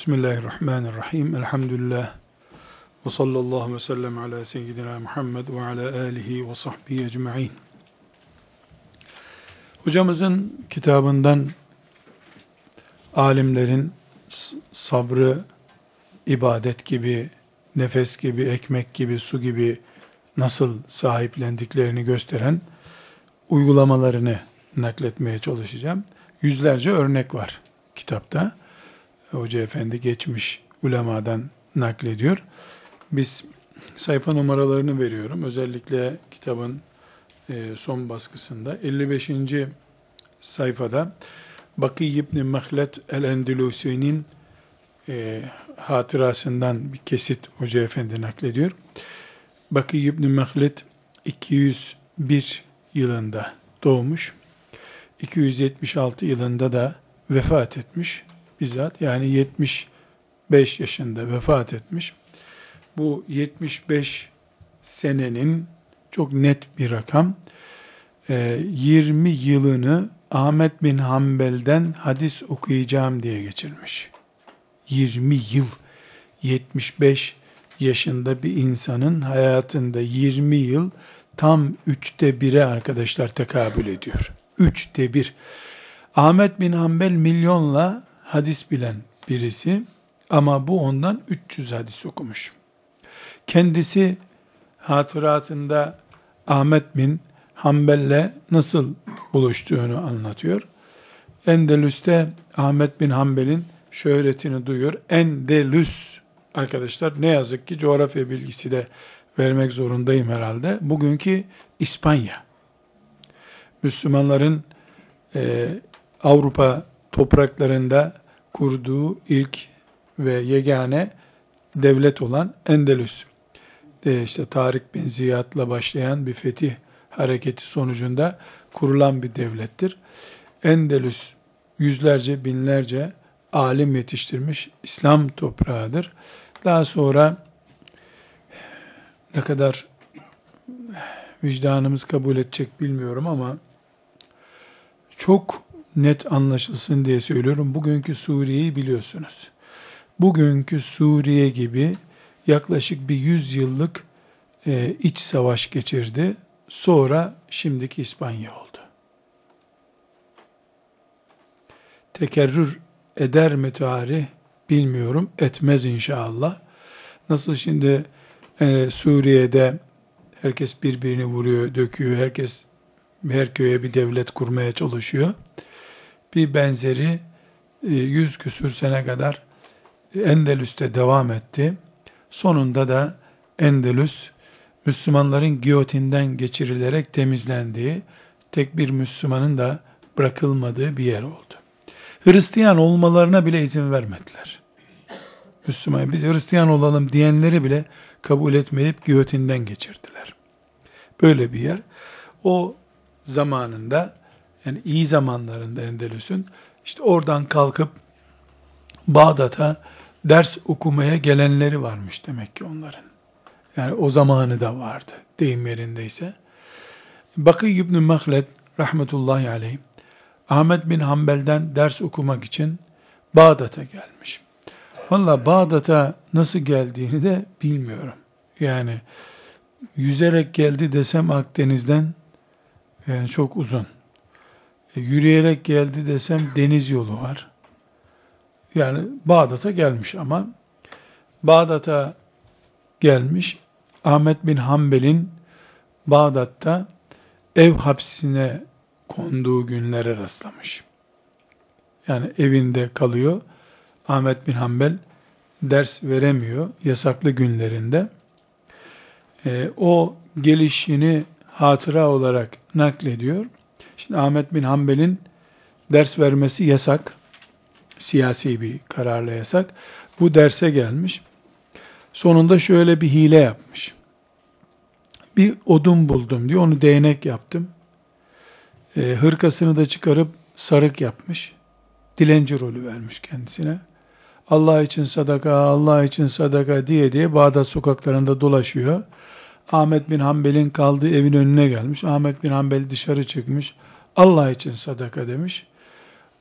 Bismillahirrahmanirrahim. Elhamdülillah. Ve sallallahu ve sellem ala seyyidina Muhammed ve ala alihi ve sahbihi ecma'in. Hocamızın kitabından alimlerin sabrı ibadet gibi, nefes gibi, ekmek gibi, su gibi nasıl sahiplendiklerini gösteren uygulamalarını nakletmeye çalışacağım. Yüzlerce örnek var kitapta. Hoca Efendi geçmiş ulemadan naklediyor. Biz sayfa numaralarını veriyorum. Özellikle kitabın e, son baskısında 55. sayfada Bakı İbni Mehlet el-Endelusi'nin e, hatırasından bir kesit Hoca Efendi naklediyor. Bakı İbni Mehlet 201 yılında doğmuş. 276 yılında da vefat etmiş bizzat yani 75 yaşında vefat etmiş. Bu 75 senenin çok net bir rakam. 20 ee, yılını Ahmet bin Hanbel'den hadis okuyacağım diye geçirmiş. 20 yıl 75 yaşında bir insanın hayatında 20 yıl tam üçte bire arkadaşlar tekabül ediyor. Üçte bir. Ahmet bin Hanbel milyonla hadis bilen birisi ama bu ondan 300 hadis okumuş. Kendisi hatıratında Ahmet bin Hanbel'le nasıl buluştuğunu anlatıyor. Endelüs'te Ahmet bin Hanbel'in şöhretini duyuyor. Endelüs arkadaşlar ne yazık ki coğrafya bilgisi de vermek zorundayım herhalde. Bugünkü İspanya. Müslümanların e, Avrupa topraklarında kurduğu ilk ve yegane devlet olan Endelüs. De işte Tarık bin Ziyad'la başlayan bir fetih hareketi sonucunda kurulan bir devlettir. Endelüs yüzlerce binlerce alim yetiştirmiş İslam toprağıdır. Daha sonra ne kadar vicdanımız kabul edecek bilmiyorum ama çok net anlaşılsın diye söylüyorum. Bugünkü Suriye'yi biliyorsunuz. Bugünkü Suriye gibi yaklaşık bir yüz yıllık e, iç savaş geçirdi. Sonra şimdiki İspanya oldu. Tekerrür eder mi tarih bilmiyorum. Etmez inşallah. Nasıl şimdi e, Suriye'de herkes birbirini vuruyor, döküyor. Herkes her köye bir devlet kurmaya çalışıyor bir benzeri e, yüz küsür sene kadar Endelüs'te devam etti. Sonunda da Endelüs Müslümanların giyotinden geçirilerek temizlendiği, tek bir Müslümanın da bırakılmadığı bir yer oldu. Hristiyan olmalarına bile izin vermediler. Müslüman, biz Hristiyan olalım diyenleri bile kabul etmeyip giyotinden geçirdiler. Böyle bir yer. O zamanında yani iyi zamanlarında Endelüs'ün işte oradan kalkıp Bağdat'a ders okumaya gelenleri varmış demek ki onların. Yani o zamanı da vardı deyim yerindeyse. Bakı İbn Mahled rahmetullahi aleyh Ahmet bin Hanbel'den ders okumak için Bağdat'a gelmiş. Valla Bağdat'a nasıl geldiğini de bilmiyorum. Yani yüzerek geldi desem Akdeniz'den yani çok uzun. E, yürüyerek geldi desem deniz yolu var. Yani Bağdat'a gelmiş ama Bağdat'a gelmiş Ahmet bin Hanbel'in Bağdat'ta ev hapsine konduğu günlere rastlamış. Yani evinde kalıyor. Ahmet bin Hanbel ders veremiyor yasaklı günlerinde. E, o gelişini hatıra olarak naklediyor. Şimdi Ahmet bin Hanbel'in ders vermesi yasak. Siyasi bir kararla yasak. Bu derse gelmiş. Sonunda şöyle bir hile yapmış. Bir odun buldum diyor. Onu değnek yaptım. E, hırkasını da çıkarıp sarık yapmış. Dilenci rolü vermiş kendisine. Allah için sadaka, Allah için sadaka diye diye Bağdat sokaklarında dolaşıyor. Ahmet bin Hanbel'in kaldığı evin önüne gelmiş. Ahmet bin Hanbel dışarı çıkmış. Allah için sadaka demiş.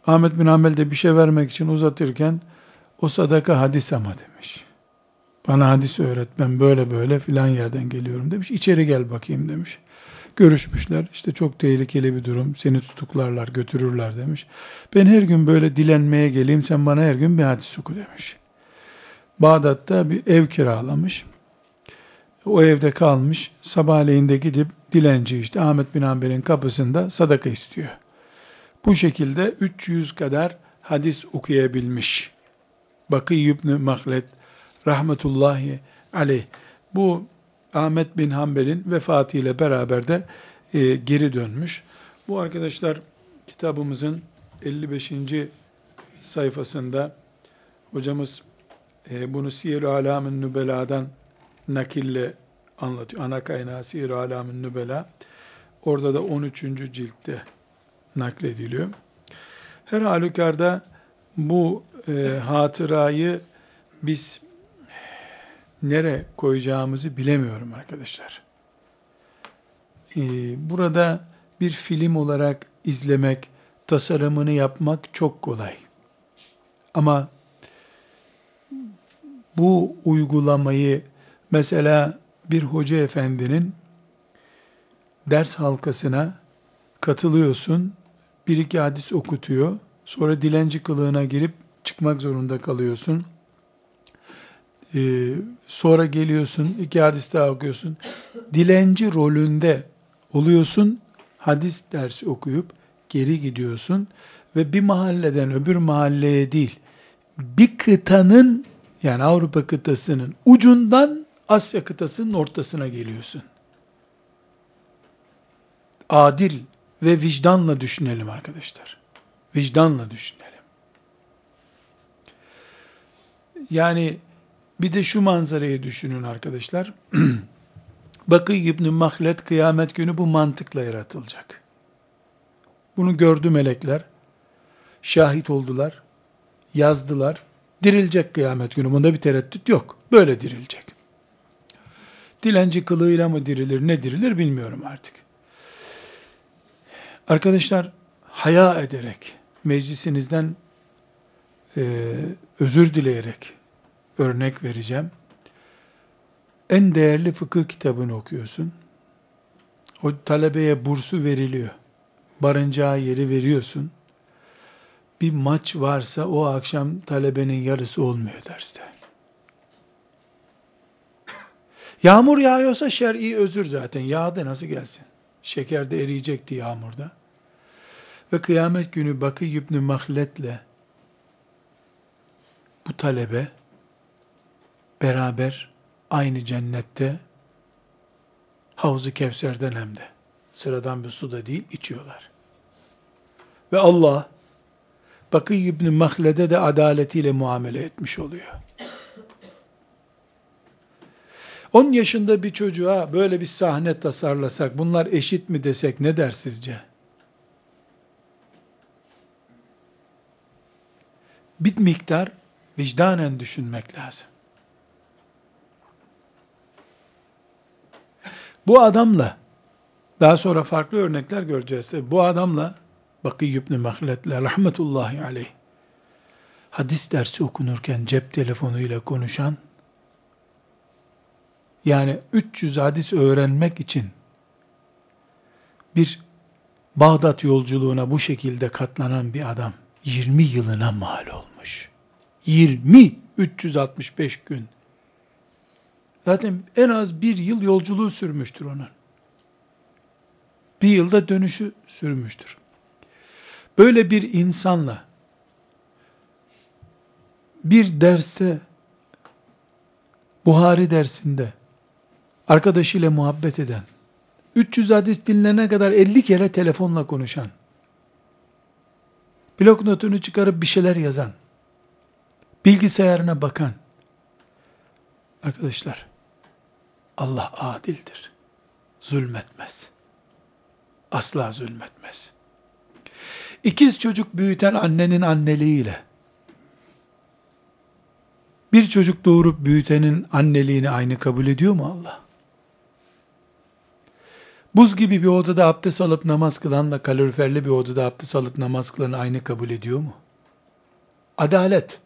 Ahmet bin Hanbel de bir şey vermek için uzatırken O sadaka hadis ama demiş. Bana hadis öğret ben böyle böyle filan yerden geliyorum demiş. İçeri gel bakayım demiş. Görüşmüşler. İşte çok tehlikeli bir durum. Seni tutuklarlar, götürürler demiş. Ben her gün böyle dilenmeye geleyim. Sen bana her gün bir hadis oku demiş. Bağdat'ta bir ev kiralamış. O evde kalmış. Sabahleyin de gidip dilenci işte Ahmet bin Hanbel'in kapısında sadaka istiyor. Bu şekilde 300 kadar hadis okuyabilmiş. Bakı İbni Mahlet rahmetullahi aleyh. Bu Ahmet bin Hanbel'in vefatıyla beraber de e, geri dönmüş. Bu arkadaşlar kitabımızın 55. sayfasında hocamız e, bunu Siyer-i Alam'ın Nübela'dan nakille anlatıyor. Ana kaynağı Siyer-i Alam'ın Nübela. Orada da 13. ciltte naklediliyor. Her halükarda bu e, hatırayı biz nere koyacağımızı bilemiyorum arkadaşlar. Ee, burada bir film olarak izlemek, tasarımını yapmak çok kolay. Ama bu uygulamayı mesela bir hoca efendinin ders halkasına katılıyorsun, bir iki hadis okutuyor, sonra dilenci kılığına girip çıkmak zorunda kalıyorsun. Ee, sonra geliyorsun, iki hadis daha okuyorsun. Dilenci rolünde oluyorsun, hadis dersi okuyup geri gidiyorsun ve bir mahalleden öbür mahalleye değil, bir kıtanın yani Avrupa kıtasının ucundan Asya kıtasının ortasına geliyorsun. Adil ve vicdanla düşünelim arkadaşlar. Vicdanla düşünelim. Yani bir de şu manzarayı düşünün arkadaşlar. Bakı İbn Mahlet kıyamet günü bu mantıkla yaratılacak. Bunu gördü melekler. Şahit oldular. Yazdılar. Dirilecek kıyamet günü. Bunda bir tereddüt yok. Böyle dirilecek. Dilenci kılığıyla mı dirilir, ne dirilir bilmiyorum artık. Arkadaşlar, haya ederek, meclisinizden e, özür dileyerek örnek vereceğim. En değerli fıkıh kitabını okuyorsun. O talebeye bursu veriliyor. Barınacağı yeri veriyorsun. Bir maç varsa o akşam talebenin yarısı olmuyor derste. Yağmur yağıyorsa şer'i özür zaten. Yağdı nasıl gelsin? Şeker de eriyecekti yağmurda. Ve kıyamet günü Bakı İbni Mahlet'le bu talebe beraber aynı cennette Havzu Kevser'den hem de sıradan bir suda değil içiyorlar. Ve Allah Bakı İbni Mahled'e de adaletiyle muamele etmiş oluyor. 10 yaşında bir çocuğa böyle bir sahne tasarlasak, bunlar eşit mi desek ne der sizce? Bir miktar vicdanen düşünmek lazım. Bu adamla, daha sonra farklı örnekler göreceğiz. Bu adamla, Bakı İbni Mahlet'le rahmetullahi aleyh, hadis dersi okunurken cep telefonuyla konuşan, yani 300 hadis öğrenmek için bir Bağdat yolculuğuna bu şekilde katlanan bir adam 20 yılına mal olmuş. 20 365 gün. Zaten en az bir yıl yolculuğu sürmüştür onun. Bir yılda dönüşü sürmüştür. Böyle bir insanla bir derste Buhari dersinde arkadaşıyla muhabbet eden, 300 hadis dinlene kadar 50 kere telefonla konuşan, blok notunu çıkarıp bir şeyler yazan, bilgisayarına bakan, arkadaşlar, Allah adildir. Zulmetmez. Asla zulmetmez. İkiz çocuk büyüten annenin anneliğiyle, bir çocuk doğurup büyütenin anneliğini aynı kabul ediyor mu Allah? Buz gibi bir odada abdest alıp namaz kılanla kaloriferli bir odada abdest alıp namaz kılan aynı kabul ediyor mu? Adalet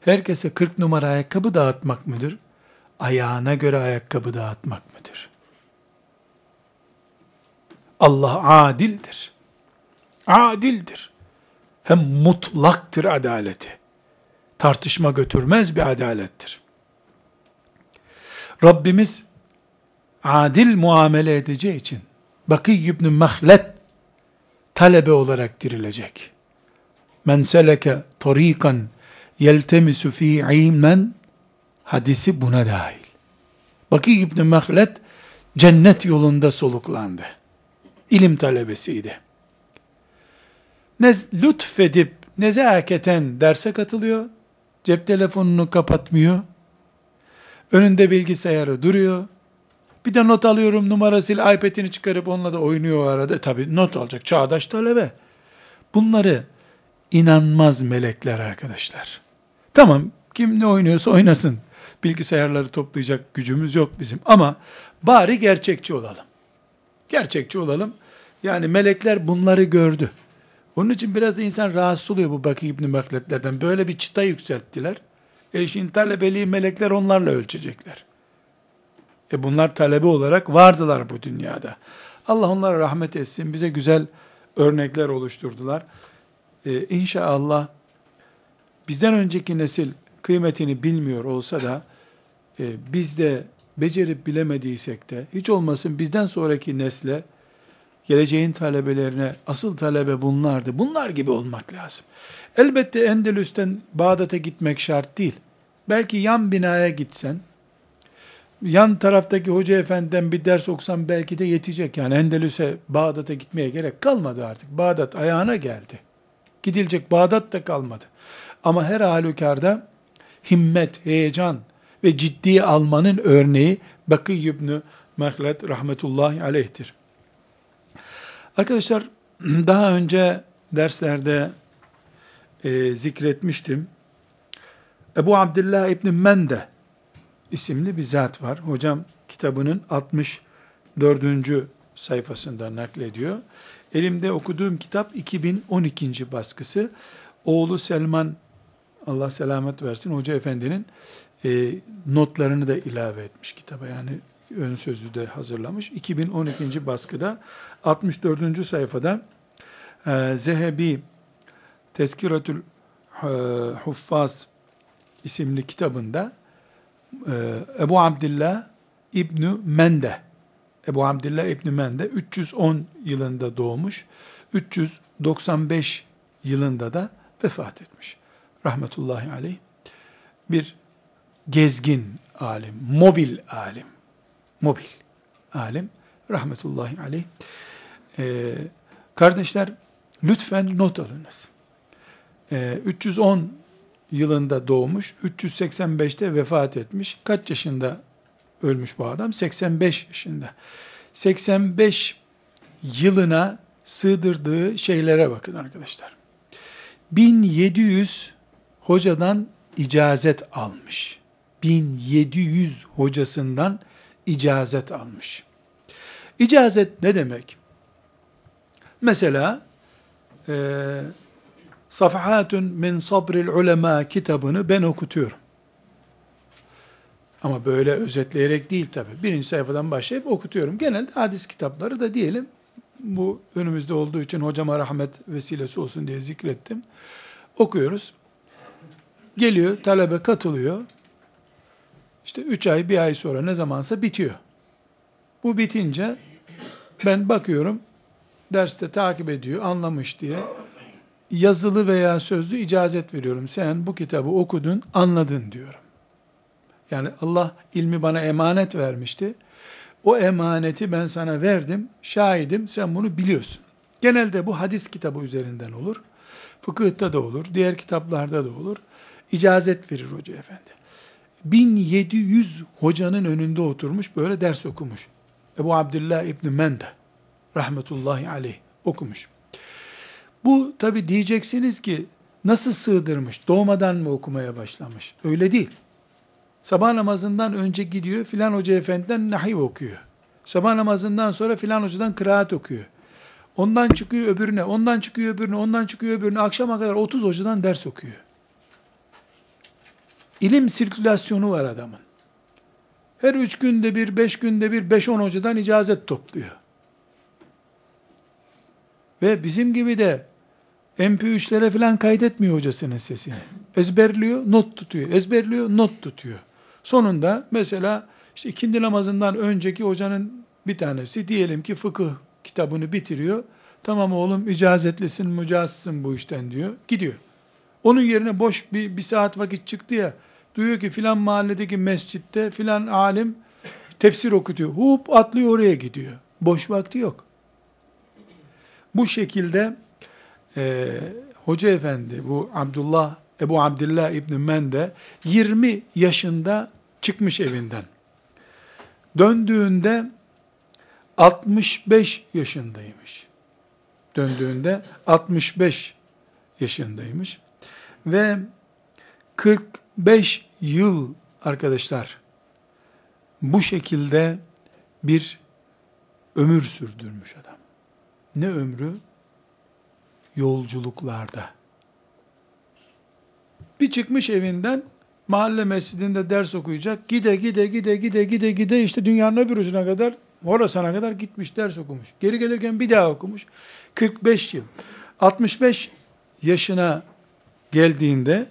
herkese 40 numara ayakkabı dağıtmak mıdır? Ayağına göre ayakkabı dağıtmak mıdır? Allah adildir. Adildir. Hem mutlaktır adaleti. Tartışma götürmez bir adalettir. Rabbimiz adil muamele edeceği için Bakı ibn Mahlet talebe olarak dirilecek. Men seleke tarikan yeltemisu fi ilmen hadisi buna dahil. Bakı ibn Mahlet cennet yolunda soluklandı. İlim talebesiydi. Nez, lütfedip nezaketen derse katılıyor. Cep telefonunu kapatmıyor. Önünde bilgisayarı duruyor. Bir de not alıyorum numarasıyla iPad'ini çıkarıp onunla da oynuyor o arada. Tabi not alacak çağdaş talebe. Bunları inanmaz melekler arkadaşlar. Tamam kim ne oynuyorsa oynasın. Bilgisayarları toplayacak gücümüz yok bizim. Ama bari gerçekçi olalım. Gerçekçi olalım. Yani melekler bunları gördü. Onun için biraz insan rahatsız oluyor bu Baki İbni Mekletlerden. Böyle bir çıta yükselttiler. E şimdi talebeliği melekler onlarla ölçecekler. E bunlar talebe olarak vardılar bu dünyada. Allah onlara rahmet etsin. Bize güzel örnekler oluşturdular. E, inşallah bizden önceki nesil kıymetini bilmiyor olsa da e, biz de becerip bilemediysek de hiç olmasın bizden sonraki nesle geleceğin talebelerine asıl talebe bunlardı. Bunlar gibi olmak lazım. Elbette Endülüs'ten Bağdat'a gitmek şart değil. Belki yan binaya gitsen, yan taraftaki hoca efendiden bir ders okusan belki de yetecek. Yani Endülüs'e, Bağdat'a gitmeye gerek kalmadı artık. Bağdat ayağına geldi. Gidilecek Bağdat da kalmadı. Ama her halükarda himmet, heyecan ve ciddi almanın örneği Bakı İbni Mehlet rahmetullahi aleyhtir. Arkadaşlar daha önce derslerde e, zikretmiştim. Ebu Abdullah İbni Mende isimli bir zat var. Hocam kitabının 64. sayfasında naklediyor. Elimde okuduğum kitap 2012. baskısı. Oğlu Selman Allah selamet versin Hoca Efendi'nin e, notlarını da ilave etmiş kitaba. Yani ön sözü de hazırlamış. 2012. baskıda 64. sayfada e, Zehebi Tezkiratül e, Huffaz isimli kitabında Ebu Abdillah İbnü Mende Ebu Abdillah İbnü Mende 310 yılında doğmuş. 395 yılında da vefat etmiş. Rahmetullahi aleyh. Bir gezgin alim, mobil alim mobil alim rahmetullahi aleyh. Ee, kardeşler lütfen not alınız. Ee, 310 yılında doğmuş, 385'te vefat etmiş. Kaç yaşında ölmüş bu adam? 85 yaşında. 85 yılına sığdırdığı şeylere bakın arkadaşlar. 1700 hocadan icazet almış. 1700 hocasından icazet almış. İcazet ne demek? Mesela e, Safhatun min sabril ulema kitabını ben okutuyorum. Ama böyle özetleyerek değil tabi. Birinci sayfadan başlayıp okutuyorum. Genelde hadis kitapları da diyelim. Bu önümüzde olduğu için hocama rahmet vesilesi olsun diye zikrettim. Okuyoruz. Geliyor, talebe katılıyor. İşte üç ay, bir ay sonra ne zamansa bitiyor. Bu bitince ben bakıyorum, derste takip ediyor, anlamış diye yazılı veya sözlü icazet veriyorum. Sen bu kitabı okudun, anladın diyorum. Yani Allah ilmi bana emanet vermişti. O emaneti ben sana verdim, şahidim, sen bunu biliyorsun. Genelde bu hadis kitabı üzerinden olur. Fıkıhta da olur, diğer kitaplarda da olur. İcazet verir hoca efendi. 1700 hocanın önünde oturmuş böyle ders okumuş. Ebu Abdullah İbni Mende rahmetullahi aleyh okumuş. Bu tabi diyeceksiniz ki nasıl sığdırmış? Doğmadan mı okumaya başlamış? Öyle değil. Sabah namazından önce gidiyor filan hoca efendiden nahiv okuyor. Sabah namazından sonra filan hocadan kıraat okuyor. Ondan çıkıyor öbürüne, ondan çıkıyor öbürüne, ondan çıkıyor öbürüne. Akşama kadar 30 hocadan ders okuyor. ilim sirkülasyonu var adamın. Her üç günde bir, beş günde bir, beş on hocadan icazet topluyor. Ve bizim gibi de MP3'lere falan kaydetmiyor hocasının sesini. Ezberliyor, not tutuyor. Ezberliyor, not tutuyor. Sonunda mesela işte ikindi namazından önceki hocanın bir tanesi diyelim ki fıkıh kitabını bitiriyor. Tamam oğlum icazetlisin, mücazsın bu işten diyor. Gidiyor. Onun yerine boş bir, bir saat vakit çıktı ya. Duyuyor ki filan mahalledeki mescitte filan alim tefsir okutuyor. Hup atlıyor oraya gidiyor. Boş vakti yok. Bu şekilde e, Hoca Efendi bu Abdullah Ebu Abdullah İbni Mende 20 yaşında çıkmış evinden. Döndüğünde 65 yaşındaymış. Döndüğünde 65 yaşındaymış. Ve 45 yıl arkadaşlar bu şekilde bir ömür sürdürmüş adam. Ne ömrü? Yolculuklarda. Bir çıkmış evinden mahalle mescidinde ders okuyacak. Gide gide gide gide gide gide işte dünyanın öbür ucuna kadar Horasan'a kadar gitmiş ders okumuş. Geri gelirken bir daha okumuş. 45 yıl. 65 yaşına geldiğinde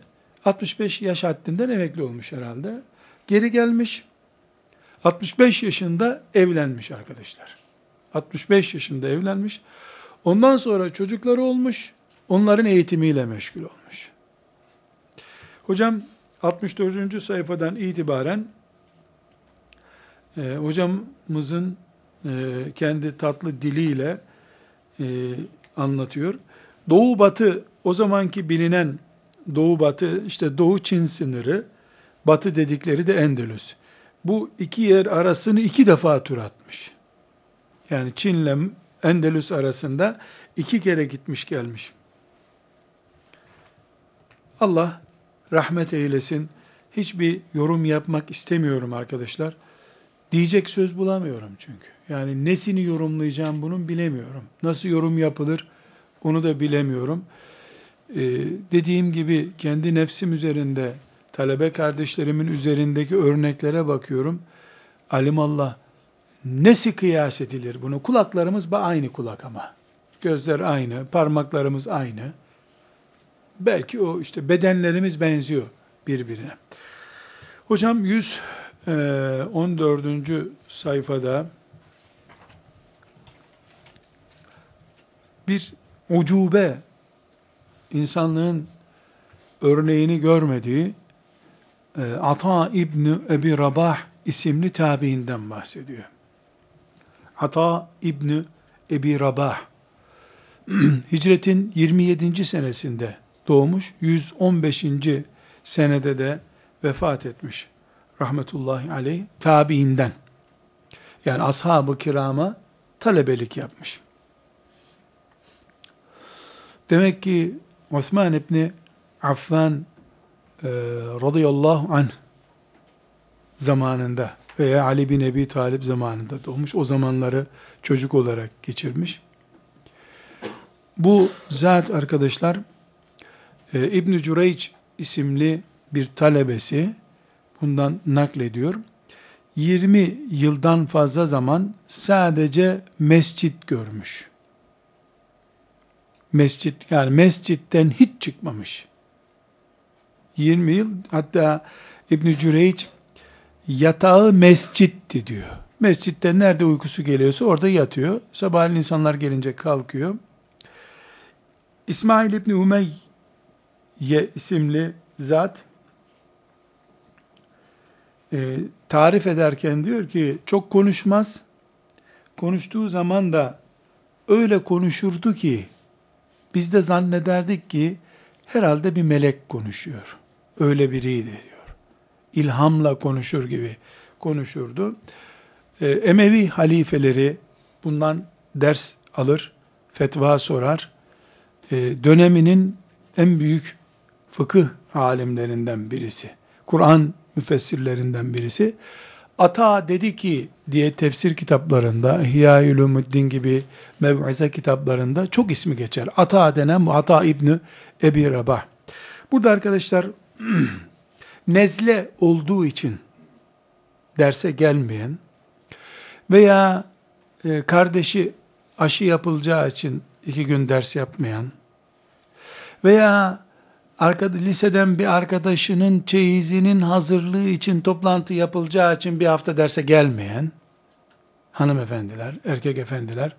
65 yaş haddinden emekli olmuş herhalde. Geri gelmiş. 65 yaşında evlenmiş arkadaşlar. 65 yaşında evlenmiş. Ondan sonra çocukları olmuş. Onların eğitimiyle meşgul olmuş. Hocam 64. sayfadan itibaren e, hocamızın e, kendi tatlı diliyle e, anlatıyor. Doğu batı o zamanki bilinen doğu batı işte doğu Çin sınırı batı dedikleri de Endülüs. Bu iki yer arasını iki defa tur atmış. Yani Çin'le Endülüs arasında iki kere gitmiş gelmiş. Allah rahmet eylesin. Hiçbir yorum yapmak istemiyorum arkadaşlar. Diyecek söz bulamıyorum çünkü. Yani nesini yorumlayacağım bunun bilemiyorum. Nasıl yorum yapılır onu da bilemiyorum. Ee, dediğim gibi kendi nefsim üzerinde, talebe kardeşlerimin üzerindeki örneklere bakıyorum. Alimallah nesi kıyas edilir bunu? Kulaklarımız aynı kulak ama. Gözler aynı, parmaklarımız aynı. Belki o işte bedenlerimiz benziyor birbirine. Hocam 114. E, sayfada bir ucube insanlığın örneğini görmediği e, Ata İbni Ebi Rabah isimli tabiinden bahsediyor. Ata İbni Ebi Rabah hicretin 27. senesinde doğmuş, 115. senede de vefat etmiş. Rahmetullahi aleyh tabiinden. Yani ashab-ı kirama talebelik yapmış. Demek ki Osman İbni Affan e, radıyallahu anh zamanında veya Ali bin Ebi Talip zamanında doğmuş. O zamanları çocuk olarak geçirmiş. Bu zat arkadaşlar e, İbn-i Cüreyç isimli bir talebesi bundan naklediyor. 20 yıldan fazla zaman sadece mescit görmüş. Mescit yani mescitten hiç çıkmamış. 20 yıl hatta İbn Cüreyç yatağı mescitti diyor. Mescitte nerede uykusu geliyorsa orada yatıyor. Sabahleyin insanlar gelince kalkıyor. İsmail İbni Umeyye isimli zat e, tarif ederken diyor ki çok konuşmaz. Konuştuğu zaman da öyle konuşurdu ki biz de zannederdik ki herhalde bir melek konuşuyor. Öyle biriydi. İlhamla konuşur gibi konuşurdu. E, Emevi halifeleri bundan ders alır, fetva sorar. E, döneminin en büyük fıkıh alimlerinden birisi. Kur'an müfessirlerinden birisi. Ata dedi ki diye tefsir kitaplarında, İhya Ulumuddin gibi mev'ize kitaplarında çok ismi geçer. Ata denen bu Ata İbni Ebi Rabah. Burada arkadaşlar nezle olduğu için derse gelmeyen veya e, kardeşi aşı yapılacağı için iki gün ders yapmayan veya liseden bir arkadaşının çeyizinin hazırlığı için toplantı yapılacağı için bir hafta derse gelmeyen hanımefendiler, erkek efendiler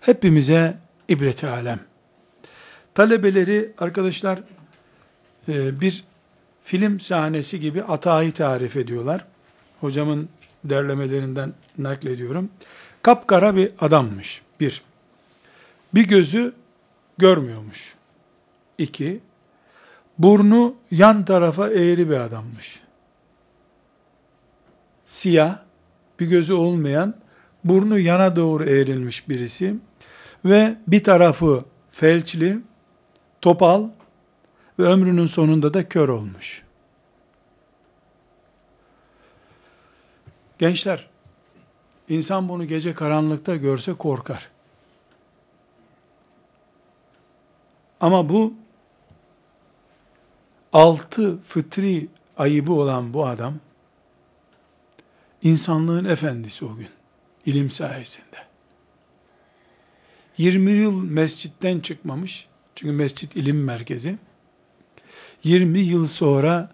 hepimize ibreti alem. Talebeleri arkadaşlar e, bir film sahnesi gibi atayı tarif ediyorlar. Hocamın derlemelerinden naklediyorum. Kapkara bir adammış. Bir. Bir gözü görmüyormuş. İki. Burnu yan tarafa eğri bir adammış. Siyah, bir gözü olmayan, burnu yana doğru eğrilmiş birisi ve bir tarafı felçli, topal ve ömrünün sonunda da kör olmuş. Gençler, insan bunu gece karanlıkta görse korkar. Ama bu altı fıtri ayıbı olan bu adam insanlığın efendisi o gün ilim sayesinde. 20 yıl mescitten çıkmamış. Çünkü mescit ilim merkezi. 20 yıl sonra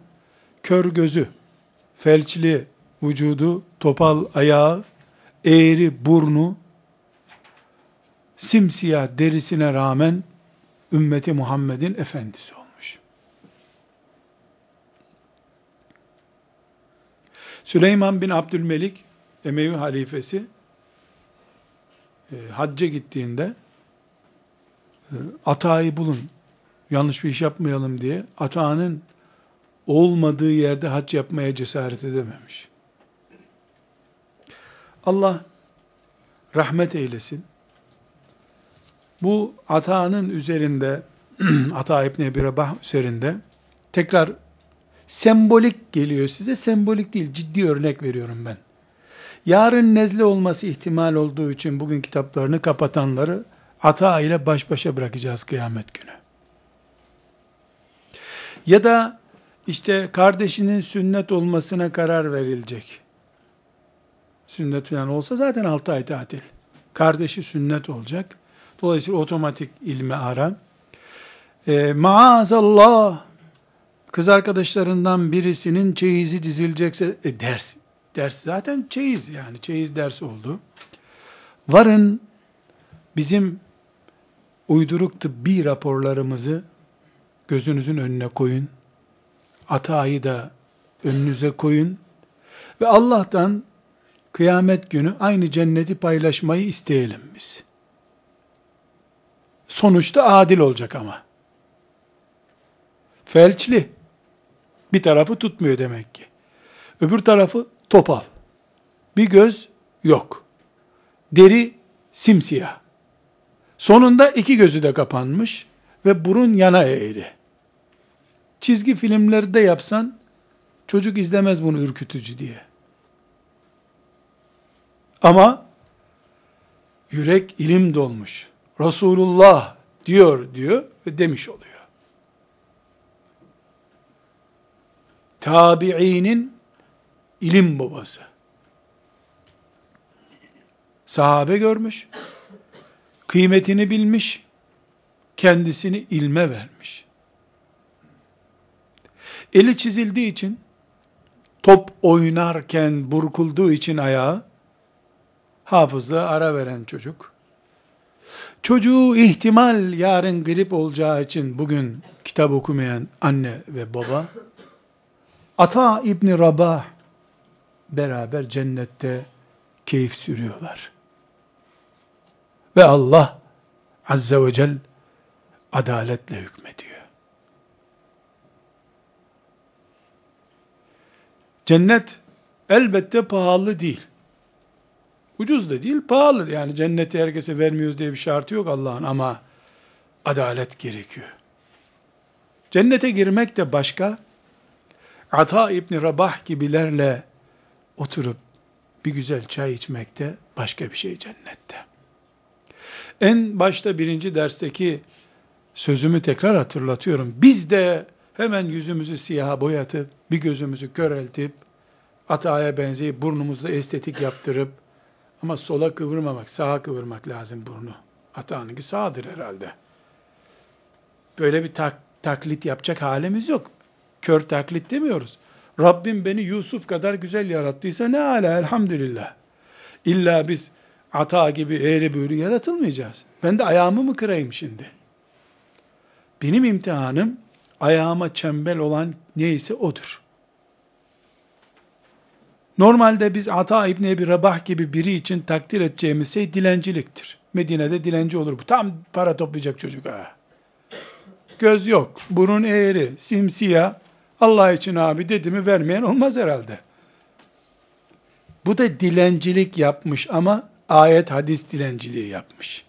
kör gözü, felçli vücudu, topal ayağı, eğri burnu, simsiyah derisine rağmen ümmeti Muhammed'in efendisi olmuş. Süleyman bin Abdülmelik, Emevi halifesi, e, hacca gittiğinde e, atayı bulun, yanlış bir iş yapmayalım diye atağının olmadığı yerde hac yapmaya cesaret edememiş. Allah rahmet eylesin. Bu atağının üzerinde, Ata İbni Ebi Rabah üzerinde tekrar sembolik geliyor size. Sembolik değil, ciddi örnek veriyorum ben. Yarın nezle olması ihtimal olduğu için bugün kitaplarını kapatanları ata ile baş başa bırakacağız kıyamet günü. Ya da işte kardeşinin sünnet olmasına karar verilecek. Sünnet falan olsa zaten 6 ay tatil. Kardeşi sünnet olacak. Dolayısıyla otomatik ilme ara. E, maazallah kız arkadaşlarından birisinin çeyizi dizilecekse e, ders ders zaten çeyiz yani çeyiz ders oldu. Varın bizim uyduruk tıbbi raporlarımızı gözünüzün önüne koyun. Atayı da önünüze koyun. Ve Allah'tan kıyamet günü aynı cenneti paylaşmayı isteyelim biz. Sonuçta adil olacak ama. Felçli. Bir tarafı tutmuyor demek ki. Öbür tarafı topal. Bir göz yok. Deri simsiyah. Sonunda iki gözü de kapanmış ve burun yana eğri. Çizgi filmlerde yapsan çocuk izlemez bunu ürkütücü diye. Ama yürek ilim dolmuş. Resulullah diyor diyor ve demiş oluyor. Tabi'inin ilim babası. Sahabe görmüş, kıymetini bilmiş, kendisini ilme vermiş. Eli çizildiği için, top oynarken burkulduğu için ayağı, hafızlığa ara veren çocuk, çocuğu ihtimal yarın grip olacağı için bugün kitap okumayan anne ve baba, Ata İbni Rabah beraber cennette keyif sürüyorlar. Ve Allah Azze ve Celle adaletle hükmediyor. Cennet elbette pahalı değil. Ucuz da değil, pahalı. Yani cenneti herkese vermiyoruz diye bir şartı yok Allah'ın ama adalet gerekiyor. Cennete girmek de başka, Ata İbni Rabah gibilerle oturup bir güzel çay içmekte başka bir şey cennette. En başta birinci dersteki sözümü tekrar hatırlatıyorum. Biz de hemen yüzümüzü siyaha boyatıp, bir gözümüzü köreltip, ataya benzeyip burnumuzda estetik yaptırıp, ama sola kıvırmamak, sağa kıvırmak lazım burnu. Atağınınki sağdır herhalde. Böyle bir tak, taklit yapacak halimiz yok. Kör taklit demiyoruz. Rabbim beni Yusuf kadar güzel yarattıysa ne ala elhamdülillah. İlla biz ata gibi eğri büğrü yaratılmayacağız. Ben de ayağımı mı kırayım şimdi? Benim imtihanım ayağıma çembel olan neyse odur. Normalde biz Ata İbni Ebi Rabah gibi biri için takdir edeceğimiz şey dilenciliktir. Medine'de dilenci olur bu. Tam para toplayacak çocuk ha. Göz yok, burun eğri, simsiyah. Allah için abi dedi mi vermeyen olmaz herhalde. Bu da dilencilik yapmış ama ayet hadis dilenciliği yapmış.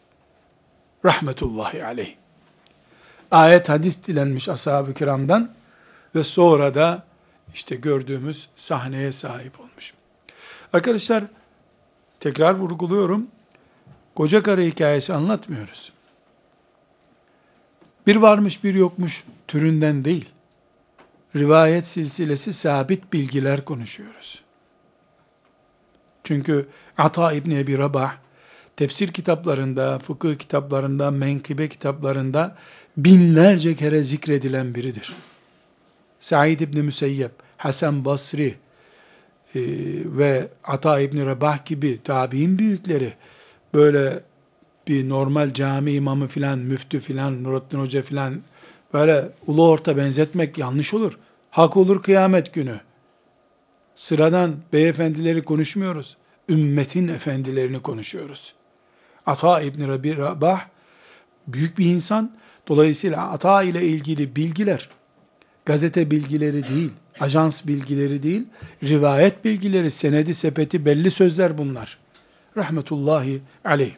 Rahmetullahi aleyh. Ayet hadis dilenmiş ashab-ı kiramdan ve sonra da işte gördüğümüz sahneye sahip olmuş. Arkadaşlar tekrar vurguluyorum. Koca karı hikayesi anlatmıyoruz. Bir varmış bir yokmuş türünden değil. Rivayet silsilesi sabit bilgiler konuşuyoruz. Çünkü Ata İbni Ebi Rabah tefsir kitaplarında, fıkıh kitaplarında, menkıbe kitaplarında binlerce kere zikredilen biridir. Said İbni Müseyyep, Hasan Basri e, ve Ata İbni Rabah gibi tabi'in büyükleri böyle bir normal cami imamı filan, müftü filan, Nurattin Hoca filan böyle ulu orta benzetmek yanlış olur. Hak olur kıyamet günü. Sıradan beyefendileri konuşmuyoruz. Ümmetin efendilerini konuşuyoruz. Ata İbni Rabah büyük bir insan. Dolayısıyla Ata ile ilgili bilgiler gazete bilgileri değil, ajans bilgileri değil, rivayet bilgileri, senedi, sepeti, belli sözler bunlar. Rahmetullahi aleyh.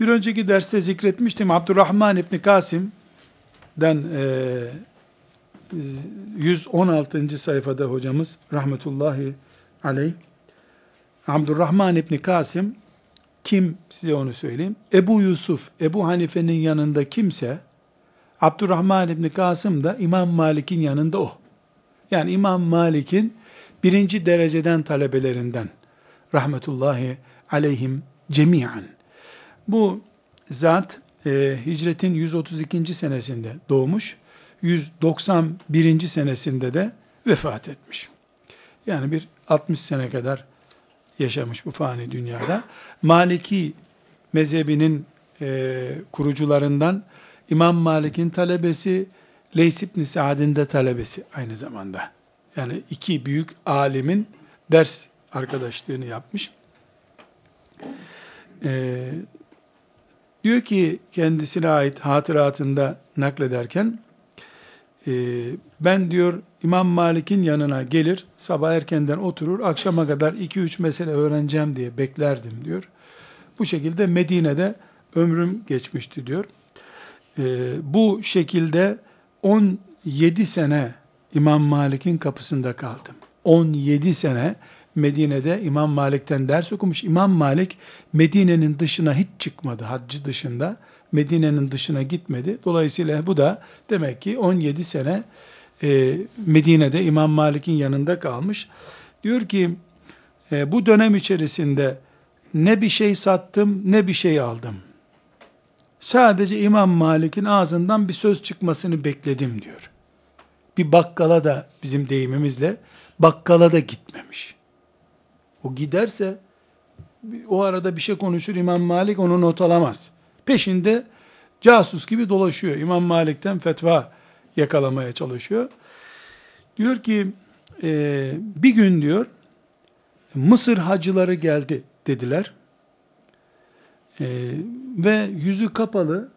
Bir önceki derste zikretmiştim Abdurrahman İbni Kasim'den e, 116. sayfada hocamız rahmetullahi aleyh Abdurrahman İbni Kasim kim size onu söyleyeyim. Ebu Yusuf, Ebu Hanife'nin yanında kimse Abdurrahman İbni Kasım da İmam Malik'in yanında o. Yani İmam Malik'in birinci dereceden talebelerinden rahmetullahi aleyhim cemiyen. Bu zat e, hicretin 132. senesinde doğmuş, 191. senesinde de vefat etmiş. Yani bir 60 sene kadar yaşamış bu fani dünyada. Maliki mezhebinin e, kurucularından İmam Malik'in talebesi, Leys ibn Sa'd'in de talebesi aynı zamanda. Yani iki büyük alimin ders arkadaşlığını yapmış. Ee, diyor ki kendisine ait hatıratında naklederken e, ben diyor İmam Malik'in yanına gelir sabah erkenden oturur akşama kadar 2-3 mesele öğreneceğim diye beklerdim diyor. Bu şekilde Medine'de ömrüm geçmişti diyor. Ee, bu şekilde 17 sene İmam Malik'in kapısında kaldım. 17 sene Medine'de İmam Malik'ten ders okumuş. İmam Malik Medine'nin dışına hiç çıkmadı haccı dışında. Medine'nin dışına gitmedi. Dolayısıyla bu da demek ki 17 sene e, Medine'de İmam Malik'in yanında kalmış. Diyor ki e, bu dönem içerisinde ne bir şey sattım ne bir şey aldım. Sadece İmam Malik'in ağzından bir söz çıkmasını bekledim diyor. Bir bakkala da bizim deyimimizle bakkala da gitmemiş. O giderse o arada bir şey konuşur İmam Malik onu not alamaz. Peşinde casus gibi dolaşıyor. İmam Malik'ten fetva yakalamaya çalışıyor. Diyor ki e, bir gün diyor Mısır hacıları geldi dediler. E, ve yüzü kapalı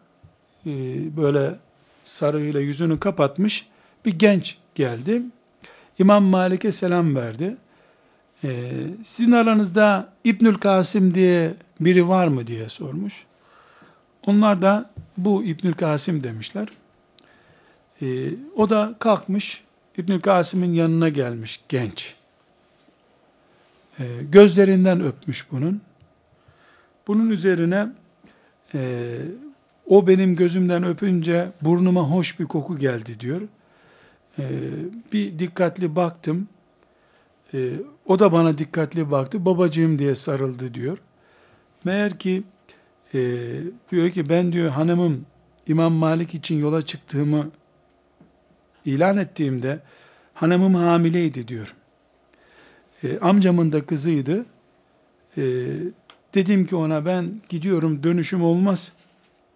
e, böyle sarığıyla yüzünü kapatmış bir genç geldi. İmam Malik'e selam verdi. E, sizin aranızda İbnül Kasım diye biri var mı diye sormuş. Onlar da bu İbnül Kasım demişler. E, o da kalkmış İbnül Kasım'ın yanına gelmiş genç. E, gözlerinden öpmüş bunun. Bunun üzerine e, O benim gözümden öpünce burnuma hoş bir koku geldi diyor. Ee, bir dikkatli baktım. Ee, o da bana dikkatli baktı. Babacığım diye sarıldı diyor. Meğer ki e, diyor ki ben diyor hanımım İmam Malik için yola çıktığımı ilan ettiğimde hanımım hamileydi diyor. E, amcamın da kızıydı. E, dedim ki ona ben gidiyorum dönüşüm olmaz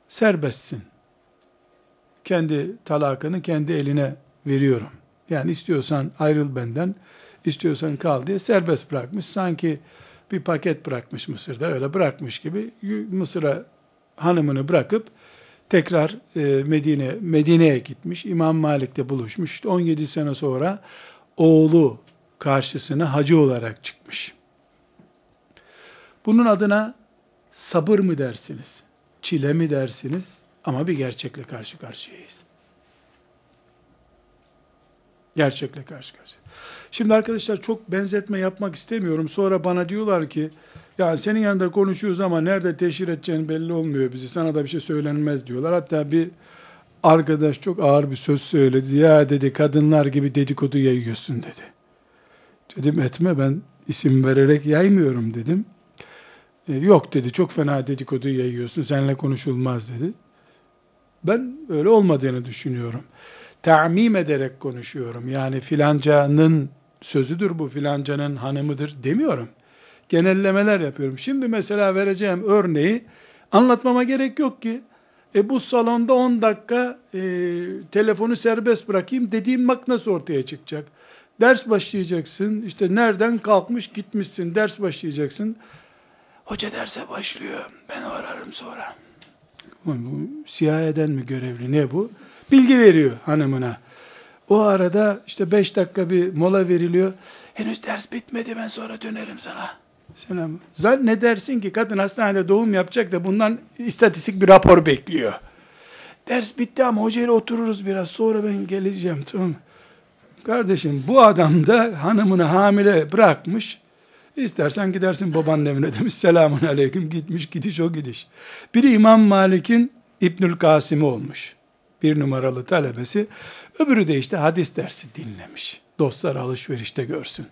serbestsin. Kendi talakını kendi eline veriyorum. Yani istiyorsan ayrıl benden, istiyorsan kal diye serbest bırakmış. Sanki bir paket bırakmış Mısır'da öyle bırakmış gibi Mısır'a hanımını bırakıp tekrar e, Medine Medine'ye gitmiş. İmam Malik'te buluşmuş. İşte 17 sene sonra oğlu karşısına hacı olarak çıkmış. Bunun adına sabır mı dersiniz? Çile mi dersiniz? Ama bir gerçekle karşı karşıyayız. Gerçekle karşı karşıya. Şimdi arkadaşlar çok benzetme yapmak istemiyorum. Sonra bana diyorlar ki ya senin yanında konuşuyoruz ama nerede teşhir edeceğin belli olmuyor bizi. Sana da bir şey söylenmez diyorlar. Hatta bir arkadaş çok ağır bir söz söyledi. Ya dedi kadınlar gibi dedikodu yayıyorsun dedi. Dedim etme ben isim vererek yaymıyorum dedim. E, yok dedi çok fena dedikodu yayıyorsun seninle konuşulmaz dedi. Ben öyle olmadığını düşünüyorum. Ta'mim ederek konuşuyorum. Yani filancanın sözüdür bu filancanın hanımıdır demiyorum. Genellemeler yapıyorum. Şimdi mesela vereceğim örneği anlatmama gerek yok ki. E bu salonda 10 dakika e, telefonu serbest bırakayım dediğim bak nasıl ortaya çıkacak. Ders başlayacaksın. İşte nereden kalkmış gitmişsin. Ders başlayacaksın. Hoca derse başlıyor. Ben ararım sonra. Bu CIA'den mi görevli ne bu? Bilgi veriyor hanımına. O arada işte beş dakika bir mola veriliyor. Henüz ders bitmedi ben sonra dönerim sana. Selam. Ne dersin ki kadın hastanede doğum yapacak da bundan istatistik bir rapor bekliyor. Ders bitti ama hocayla otururuz biraz sonra ben geleceğim tamam Kardeşim bu adam da hanımını hamile bırakmış. İstersen gidersin babanın evine demiş. Selamun aleyküm gitmiş gidiş o gidiş. Biri İmam Malik'in İbnül Kasım'ı olmuş. Bir numaralı talebesi. Öbürü de işte hadis dersi dinlemiş. Dostlar alışverişte görsün.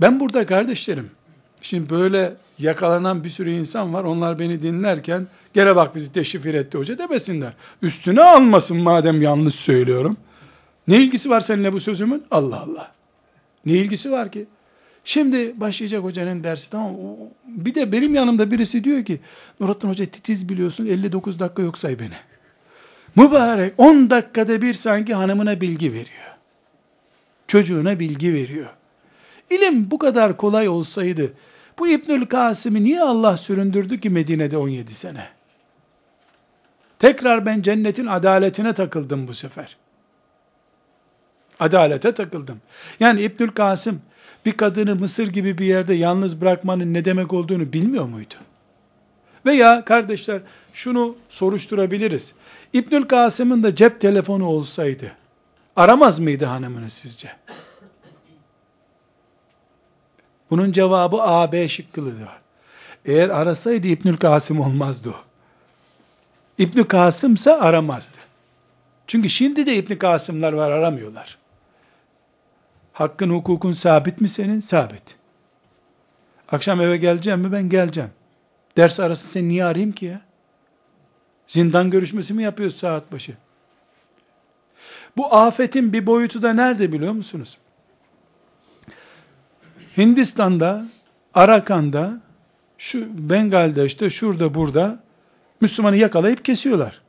Ben burada kardeşlerim, şimdi böyle yakalanan bir sürü insan var. Onlar beni dinlerken, gene bak bizi teşhir etti hoca demesinler. Üstüne almasın madem yanlış söylüyorum. Ne ilgisi var seninle bu sözümün? Allah Allah. Ne ilgisi var ki? Şimdi başlayacak hocanın dersi tamam Bir de benim yanımda birisi diyor ki Nurattin Hoca titiz biliyorsun 59 dakika yok say beni. Mübarek 10 dakikada bir sanki hanımına bilgi veriyor. Çocuğuna bilgi veriyor. İlim bu kadar kolay olsaydı bu İbnül Kasım'ı niye Allah süründürdü ki Medine'de 17 sene? Tekrar ben cennetin adaletine takıldım bu sefer. Adalete takıldım. Yani İbnül Kasım bir kadını Mısır gibi bir yerde yalnız bırakmanın ne demek olduğunu bilmiyor muydu? Veya kardeşler şunu soruşturabiliriz. İbnül Kasım'ın da cep telefonu olsaydı aramaz mıydı hanımını sizce? Bunun cevabı A, B şıkkılıdır. Eğer arasaydı İbnül Kasım olmazdı o. İbnül Kasım'sa aramazdı. Çünkü şimdi de İbn Kasımlar var aramıyorlar. Hakkın hukukun sabit mi senin? Sabit. Akşam eve geleceğim mi? Ben geleceğim. Ders arası seni niye arayayım ki ya? Zindan görüşmesi mi yapıyoruz saat başı? Bu afetin bir boyutu da nerede biliyor musunuz? Hindistan'da, Arakan'da, şu Bengal'de işte şurada burada Müslümanı yakalayıp kesiyorlar.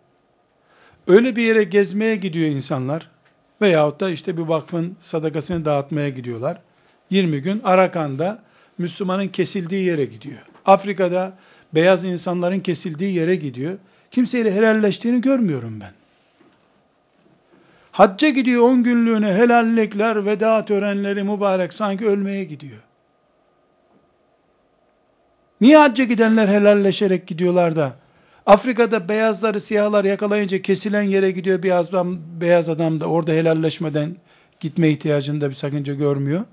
Öyle bir yere gezmeye gidiyor insanlar. Veyahut da işte bir vakfın sadakasını dağıtmaya gidiyorlar. 20 gün Arakan'da Müslümanın kesildiği yere gidiyor. Afrika'da beyaz insanların kesildiği yere gidiyor. Kimseyle helalleştiğini görmüyorum ben. Hacca gidiyor 10 günlüğüne helallikler, veda törenleri mübarek sanki ölmeye gidiyor. Niye hacca gidenler helalleşerek gidiyorlar da Afrika'da beyazları siyahlar yakalayınca kesilen yere gidiyor bir adam, beyaz adam da orada helalleşmeden gitme ihtiyacında bir sakınca görmüyor.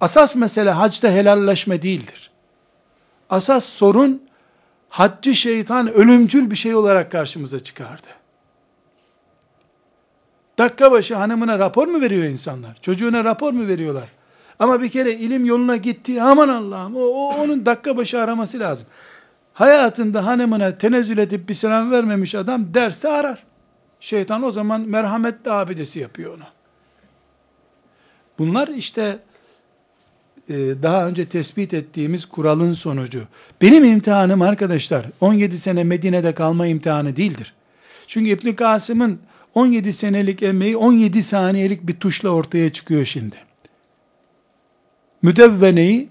Asas mesele hacda helalleşme değildir. Asas sorun haccı şeytan ölümcül bir şey olarak karşımıza çıkardı. Dakika başı hanımına rapor mu veriyor insanlar? Çocuğuna rapor mu veriyorlar? Ama bir kere ilim yoluna gitti. Aman Allah'ım o, o onun dakika başı araması lazım. Hayatında hanımına tenezzül edip bir selam vermemiş adam derste arar. Şeytan o zaman merhamet abidesi yapıyor onu. Bunlar işte e, daha önce tespit ettiğimiz kuralın sonucu. Benim imtihanım arkadaşlar 17 sene Medine'de kalma imtihanı değildir. Çünkü İbn Kasım'ın 17 senelik emeği 17 saniyelik bir tuşla ortaya çıkıyor şimdi. Müdevveneyi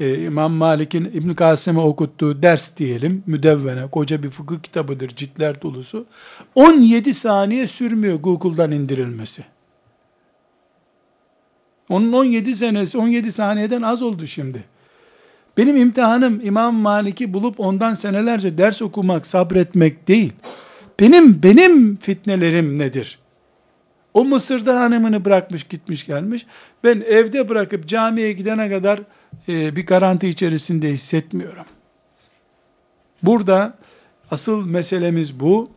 e, İmam Malik'in İbn Kasım'e okuttuğu ders diyelim. Müdevvene koca bir fıkıh kitabıdır ciltler dolusu. 17 saniye sürmüyor Google'dan indirilmesi. Onun 17 senesi 17 saniyeden az oldu şimdi. Benim imtihanım İmam Malik'i bulup ondan senelerce ders okumak, sabretmek değil. Benim benim fitnelerim nedir? O Mısır'da hanımını bırakmış gitmiş gelmiş. Ben evde bırakıp camiye gidene kadar e, bir garanti içerisinde hissetmiyorum. Burada asıl meselemiz bu.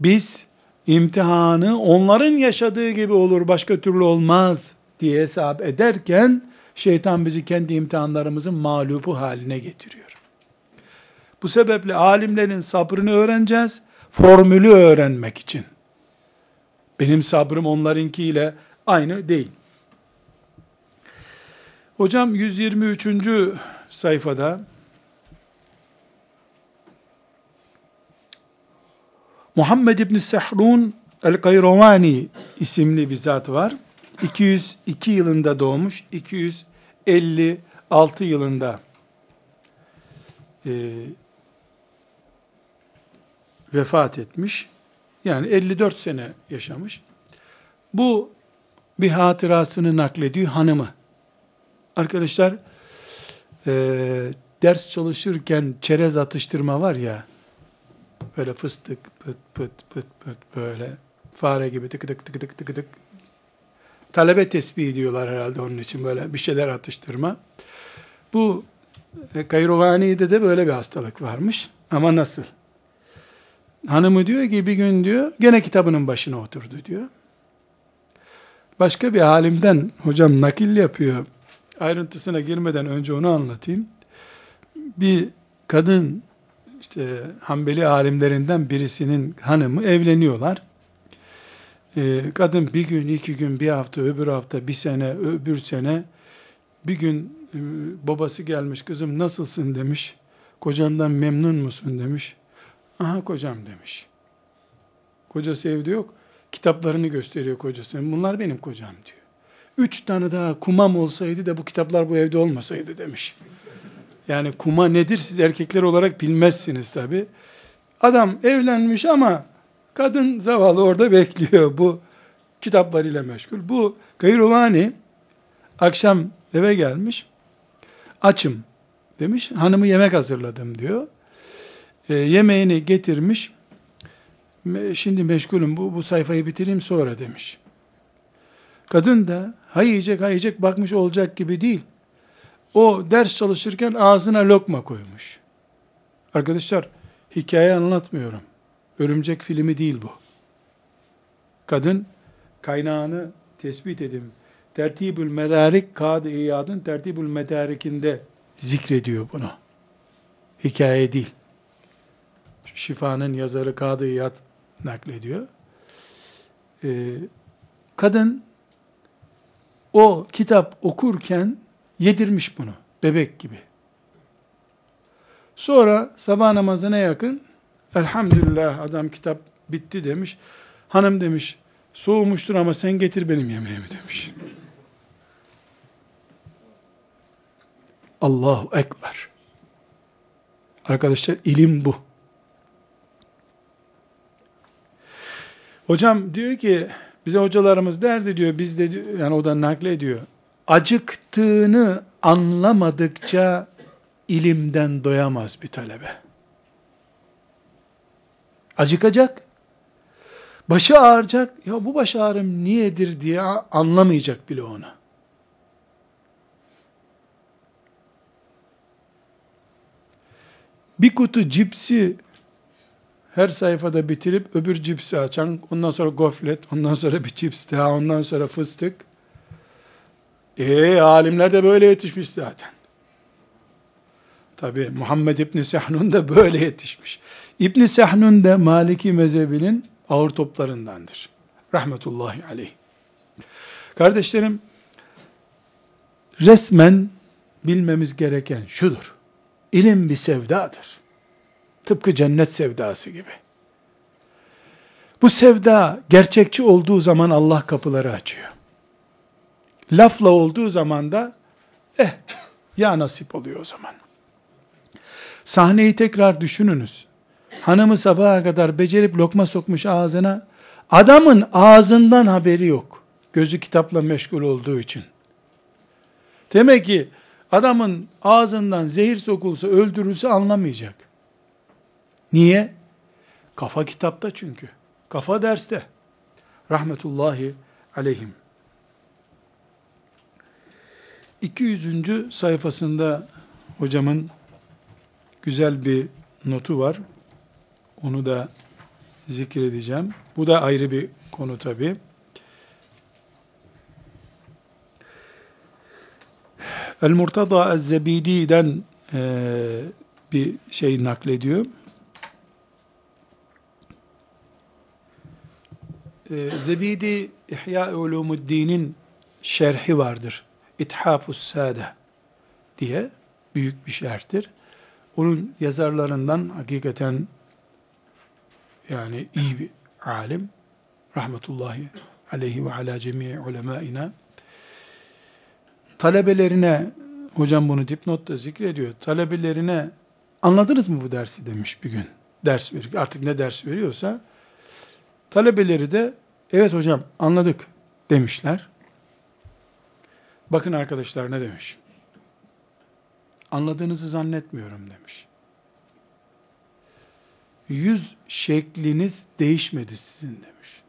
Biz imtihanı onların yaşadığı gibi olur başka türlü olmaz diye hesap ederken şeytan bizi kendi imtihanlarımızın mağlubu haline getiriyor. Bu sebeple alimlerin sabrını öğreneceğiz. Formülü öğrenmek için. Benim sabrım onlarınkiyle aynı değil. Hocam 123. sayfada Muhammed İbni Sehrun El-Kayrovani isimli bir zat var. 202 yılında doğmuş, 256 yılında e, vefat etmiş. Yani 54 sene yaşamış. Bu bir hatırasını naklediyor hanımı. Arkadaşlar e, ders çalışırken çerez atıştırma var ya böyle fıstık pıt pıt pıt pıt böyle fare gibi tık tık tık tık tık tık talebe tesbih diyorlar herhalde onun için böyle bir şeyler atıştırma. Bu e, Kayrovani'de de böyle bir hastalık varmış. Ama nasıl? Hanımı diyor ki bir gün diyor gene kitabının başına oturdu diyor. Başka bir halimden hocam nakil yapıyor. Ayrıntısına girmeden önce onu anlatayım. Bir kadın işte Hanbeli alimlerinden birisinin hanımı evleniyorlar. Ee, kadın bir gün, iki gün, bir hafta, öbür hafta, bir sene, öbür sene bir gün e, babası gelmiş, kızım nasılsın demiş. Kocandan memnun musun demiş. Aha kocam demiş. Kocası evde yok. Kitaplarını gösteriyor kocası. Bunlar benim kocam diyor. Üç tane daha kumam olsaydı da bu kitaplar bu evde olmasaydı demiş. Yani kuma nedir siz erkekler olarak bilmezsiniz tabi. Adam evlenmiş ama kadın zavallı orada bekliyor. Bu kitaplarıyla meşgul. Bu Kayrovani akşam eve gelmiş. Açım demiş. Hanımı yemek hazırladım diyor e, yemeğini getirmiş. Şimdi meşgulüm bu, bu sayfayı bitireyim sonra demiş. Kadın da hay yiyecek hay yiyecek bakmış olacak gibi değil. O ders çalışırken ağzına lokma koymuş. Arkadaşlar hikaye anlatmıyorum. Örümcek filmi değil bu. Kadın kaynağını tespit edin. Tertibül Medarik Kadı İyad'ın Tertibül Medarik'inde zikrediyor bunu. Hikaye değil. Şifa'nın yazarı Kadı İyad naklediyor. Ee, kadın o kitap okurken yedirmiş bunu. Bebek gibi. Sonra sabah namazına yakın elhamdülillah adam kitap bitti demiş. Hanım demiş soğumuştur ama sen getir benim yemeğimi demiş. Allahu Ekber. Arkadaşlar ilim bu. Hocam diyor ki bize hocalarımız derdi diyor biz de yani o da naklediyor. Acıktığını anlamadıkça ilimden doyamaz bir talebe. Acıkacak. Başı ağrıyacak. Ya bu baş ağrım niyedir diye anlamayacak bile onu. bir kutu cipsi her sayfada bitirip öbür cipsi açan, ondan sonra goflet, ondan sonra bir cips daha, ondan sonra fıstık. Eee alimler de böyle yetişmiş zaten. Tabi Muhammed İbni Sahnun da böyle yetişmiş. İbni Sahnun da Maliki mezhebinin ağır toplarındandır. Rahmetullahi aleyh. Kardeşlerim, resmen bilmemiz gereken şudur. İlim bir sevdadır. Tıpkı cennet sevdası gibi. Bu sevda gerçekçi olduğu zaman Allah kapıları açıyor. Lafla olduğu zaman da eh ya nasip oluyor o zaman. Sahneyi tekrar düşününüz. Hanımı sabaha kadar becerip lokma sokmuş ağzına. Adamın ağzından haberi yok. Gözü kitapla meşgul olduğu için. Demek ki adamın ağzından zehir sokulsa, öldürülse anlamayacak. Niye? Kafa kitapta çünkü. Kafa derste. Rahmetullahi aleyhim. 200. sayfasında hocamın güzel bir notu var. Onu da zikredeceğim. Bu da ayrı bir konu tabi. El-Murtada Ez-Zebidi'den e, bir şey naklediyor. E, Zebidi İhya Ulumuddin'in şerhi vardır. İthafus Sade diye büyük bir şerhtir. Onun yazarlarından hakikaten yani iyi bir alim rahmetullahi aleyhi ve ala cemii ulemaina talebelerine hocam bunu dipnotta zikrediyor. Talebelerine anladınız mı bu dersi demiş bir gün. Ders verir. Artık ne ders veriyorsa talebeleri de evet hocam anladık demişler. Bakın arkadaşlar ne demiş. Anladığınızı zannetmiyorum demiş. Yüz şekliniz değişmedi sizin demiş.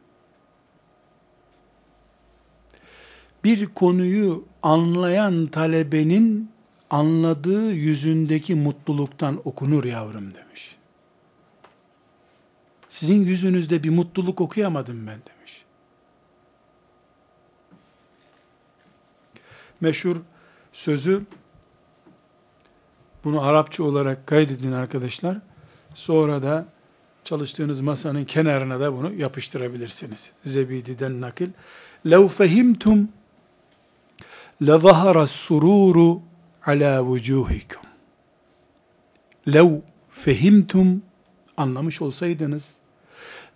Bir konuyu anlayan talebenin anladığı yüzündeki mutluluktan okunur yavrum demiş. Sizin yüzünüzde bir mutluluk okuyamadım ben demiş. Meşhur sözü bunu Arapça olarak kaydedin arkadaşlar. Sonra da çalıştığınız masanın kenarına da bunu yapıştırabilirsiniz. Zebidi'den nakil. لَوْ فَهِمْتُمْ لَظَهَرَ السُّرُورُ عَلَى وُجُوهِكُمْ لَوْ fehimtum anlamış olsaydınız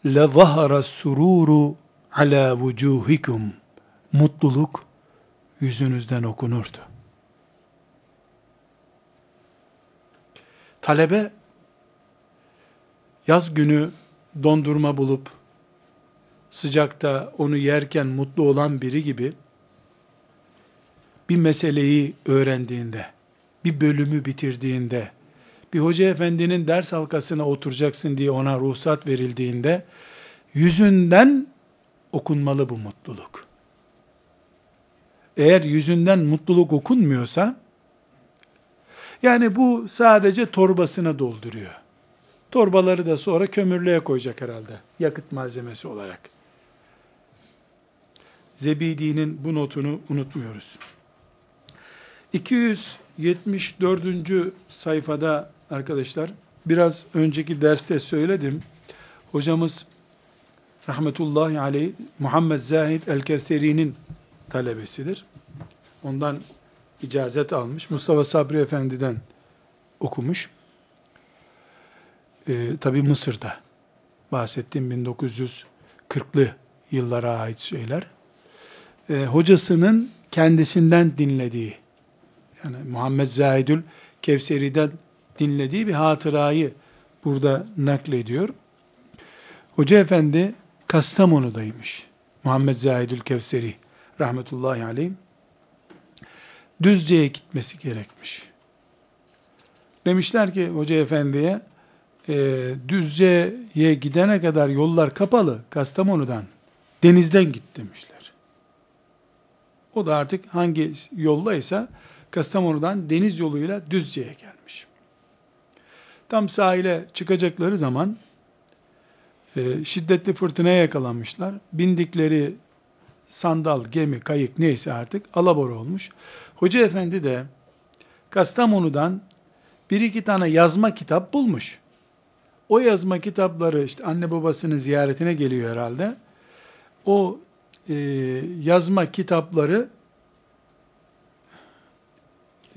le zahara sururu ala vucuhikum mutluluk yüzünüzden okunurdu. Talebe yaz günü dondurma bulup sıcakta onu yerken mutlu olan biri gibi bir meseleyi öğrendiğinde, bir bölümü bitirdiğinde, bir hoca efendinin ders halkasına oturacaksın diye ona ruhsat verildiğinde, yüzünden okunmalı bu mutluluk. Eğer yüzünden mutluluk okunmuyorsa, yani bu sadece torbasına dolduruyor. Torbaları da sonra kömürlüğe koyacak herhalde. Yakıt malzemesi olarak. Zebidi'nin bu notunu unutmuyoruz. 274. sayfada arkadaşlar biraz önceki derste söyledim. Hocamız rahmetullahi aleyh Muhammed Zahid el-Kevseri'nin talebesidir. Ondan icazet almış. Mustafa Sabri Efendi'den okumuş. Ee, Tabi Mısır'da. Bahsettiğim 1940'lı yıllara ait şeyler. Ee, hocasının kendisinden dinlediği, yani Muhammed Zahidül Kevseri'den dinlediği bir hatırayı burada naklediyor. Hoca efendi Kastamonu'daymış. Muhammed Zahidül Kevseri rahmetullahi aleyh. Düzce'ye gitmesi gerekmiş. Demişler ki hoca efendiye e, Düzce'ye gidene kadar yollar kapalı Kastamonu'dan. Denizden git demişler. O da artık hangi yollaysa Kastamonu'dan deniz yoluyla Düzce'ye gelmiş. Tam sahile çıkacakları zaman e, şiddetli fırtınaya yakalanmışlar. Bindikleri sandal, gemi, kayık neyse artık alabor olmuş. Hoca efendi de Kastamonu'dan bir iki tane yazma kitap bulmuş. O yazma kitapları işte anne babasının ziyaretine geliyor herhalde. O e, yazma kitapları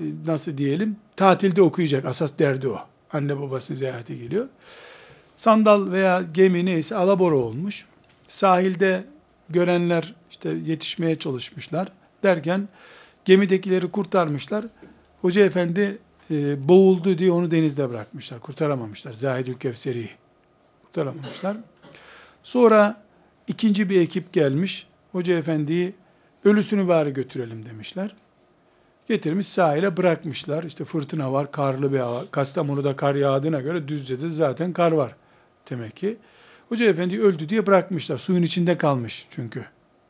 e, nasıl diyelim tatilde okuyacak asas derdi o. Anne babasını ziyarete geliyor. Sandal veya gemi neyse alabora olmuş. Sahilde görenler işte yetişmeye çalışmışlar. Derken gemidekileri kurtarmışlar. Hoca efendi e, boğuldu diye onu denizde bırakmışlar. Kurtaramamışlar. Zahidül Kevseri'yi. Kurtaramamışlar. Sonra ikinci bir ekip gelmiş. Hoca efendiyi ölüsünü bari götürelim demişler. Getirmiş sahile bırakmışlar. İşte fırtına var, karlı bir hava. Kastamonu'da kar yağdığına göre Düzce'de zaten kar var demek ki. Hoca efendi öldü diye bırakmışlar. Suyun içinde kalmış çünkü.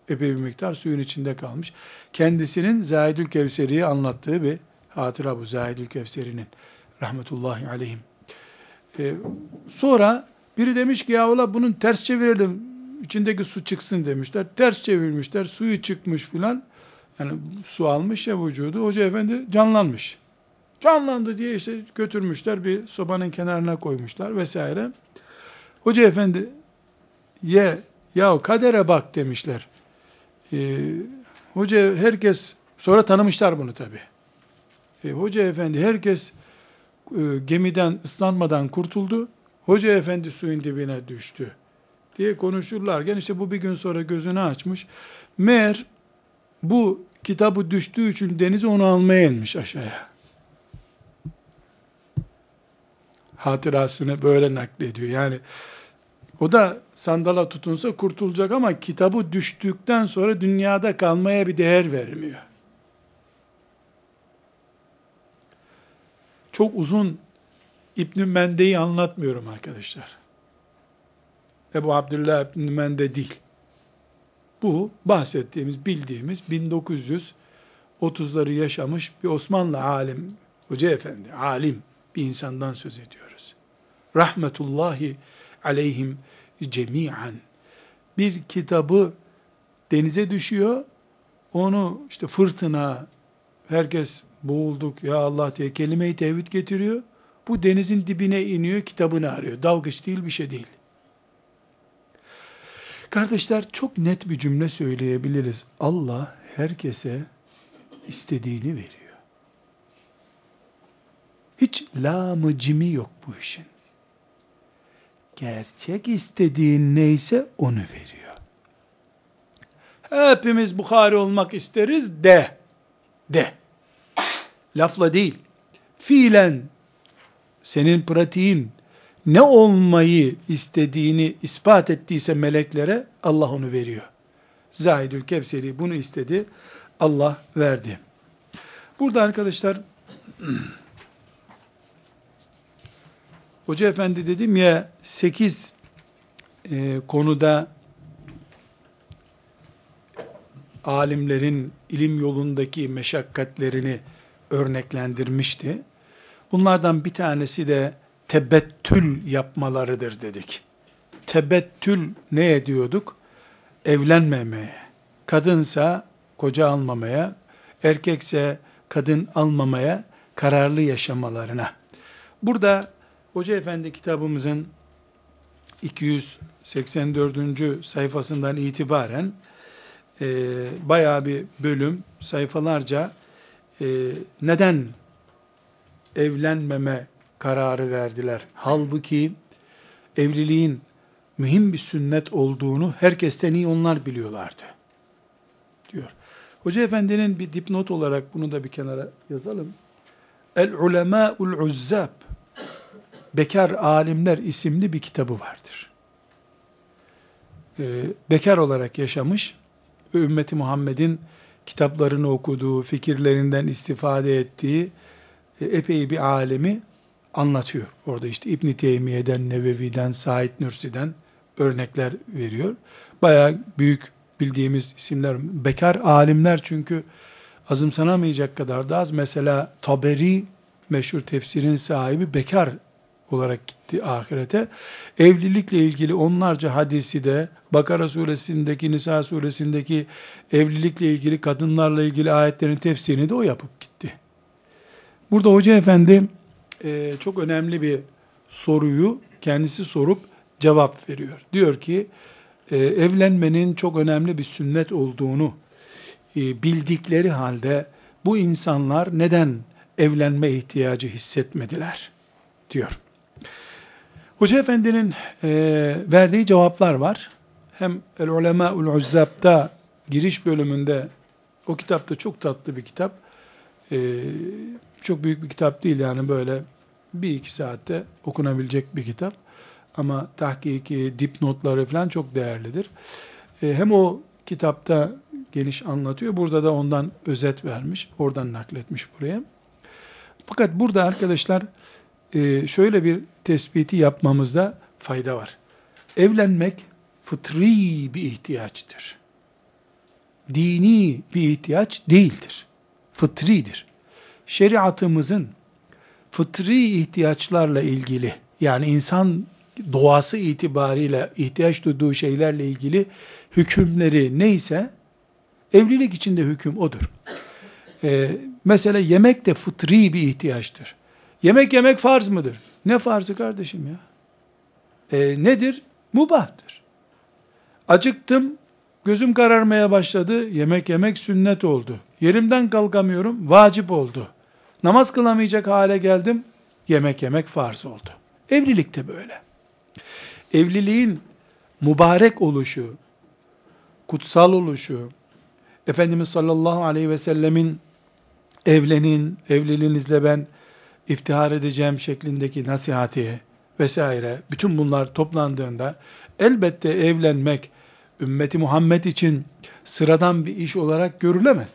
Epey bir miktar suyun içinde kalmış. Kendisinin Zahidül Kevseri'yi anlattığı bir hatıra bu Zahidül Kevseri'nin. Rahmetullahi aleyhim. Ee, sonra biri demiş ki ya ola bunun ters çevirelim. içindeki su çıksın demişler. Ters çevirmişler. Suyu çıkmış filan. Yani su almış ya vücudu. Hoca efendi canlanmış. Canlandı diye işte götürmüşler bir sobanın kenarına koymuşlar vesaire. Hoca efendi ye ya kadere bak demişler. Ee, hoca herkes sonra tanımışlar bunu tabi. Ee, hoca efendi herkes e, gemiden ıslanmadan kurtuldu. Hoca efendi suyun dibine düştü diye konuşurlarken işte bu bir gün sonra gözünü açmış. Meğer bu kitabı düştüğü için denize onu almaya inmiş aşağıya. Hatırasını böyle naklediyor. Yani o da sandala tutunsa kurtulacak ama kitabı düştükten sonra dünyada kalmaya bir değer vermiyor. Çok uzun İbn Mende'yi anlatmıyorum arkadaşlar. Ebu Abdullah İbn Mende değil. Bu bahsettiğimiz, bildiğimiz 1930'ları yaşamış bir Osmanlı alim, hoca efendi, alim bir insandan söz ediyoruz. Rahmetullahi aleyhim cemiyen. Bir kitabı denize düşüyor, onu işte fırtına, herkes boğulduk ya Allah diye kelime-i tevhid getiriyor. Bu denizin dibine iniyor, kitabını arıyor. Dalgıç değil, bir şey değil. Kardeşler çok net bir cümle söyleyebiliriz. Allah herkese istediğini veriyor. Hiç lamı cimi yok bu işin. Gerçek istediğin neyse onu veriyor. Hepimiz Bukhari olmak isteriz de. De. Lafla değil. Fiilen senin pratiğin ne olmayı istediğini ispat ettiyse meleklere Allah onu veriyor. Zahidül Kevseri bunu istedi. Allah verdi. Burada arkadaşlar Hoca Efendi dedim ya 8 e, konuda alimlerin ilim yolundaki meşakkatlerini örneklendirmişti. Bunlardan bir tanesi de tebettül yapmalarıdır dedik. Tebettül ne ediyorduk? Evlenmemeye, kadınsa koca almamaya, erkekse kadın almamaya kararlı yaşamalarına. Burada Hoca Efendi kitabımızın 284. sayfasından itibaren e, bayağı bir bölüm, sayfalarca e, neden evlenmeme kararı verdiler. Halbuki evliliğin mühim bir sünnet olduğunu herkesten iyi onlar biliyorlardı. Diyor. Hoca Efendi'nin bir dipnot olarak bunu da bir kenara yazalım. El ulemâ'ul uzzab Bekar Alimler isimli bir kitabı vardır. Ee, bekar olarak yaşamış ve ümmeti Muhammed'in kitaplarını okuduğu, fikirlerinden istifade ettiği e, epey bir alemi anlatıyor. Orada işte İbn Teymiye'den, Nevevi'den, Said Nursi'den örnekler veriyor. Bayağı büyük bildiğimiz isimler. Bekar alimler çünkü azımsanamayacak kadar da az. Mesela Taberi meşhur tefsirin sahibi bekar olarak gitti ahirete. Evlilikle ilgili onlarca hadisi de Bakara suresindeki, Nisa suresindeki evlilikle ilgili, kadınlarla ilgili ayetlerin tefsirini de o yapıp gitti. Burada Hoca Efendi e, çok önemli bir soruyu kendisi sorup cevap veriyor. Diyor ki, e, evlenmenin çok önemli bir sünnet olduğunu e, bildikleri halde bu insanlar neden evlenme ihtiyacı hissetmediler diyor. Hoca Efendi'nin e, verdiği cevaplar var. Hem El Ulema Ul Uzzab'da giriş bölümünde o kitapta çok tatlı bir kitap. E, çok büyük bir kitap değil yani böyle bir iki saatte okunabilecek bir kitap. Ama tahkiki, dipnotları falan çok değerlidir. E, hem o kitapta geniş anlatıyor. Burada da ondan özet vermiş. Oradan nakletmiş buraya. Fakat burada arkadaşlar e, şöyle bir tespiti yapmamızda fayda var. Evlenmek fıtri bir ihtiyaçtır. Dini bir ihtiyaç değildir. Fıtridir. Şeriatımızın fıtri ihtiyaçlarla ilgili yani insan doğası itibariyle ihtiyaç duyduğu şeylerle ilgili hükümleri neyse evlilik içinde hüküm odur. Ee, mesela yemek de fıtri bir ihtiyaçtır. Yemek yemek farz mıdır? Ne farzı kardeşim ya? Ee, nedir? Mubahtır. Acıktım, gözüm kararmaya başladı, yemek yemek sünnet oldu. Yerimden kalkamıyorum, vacip oldu. Namaz kılamayacak hale geldim, yemek yemek farz oldu. Evlilik de böyle. Evliliğin mübarek oluşu, kutsal oluşu, Efendimiz sallallahu aleyhi ve sellemin evlenin, evliliğinizle ben iftihar edeceğim şeklindeki nasihati vesaire, bütün bunlar toplandığında elbette evlenmek ümmeti Muhammed için sıradan bir iş olarak görülemez.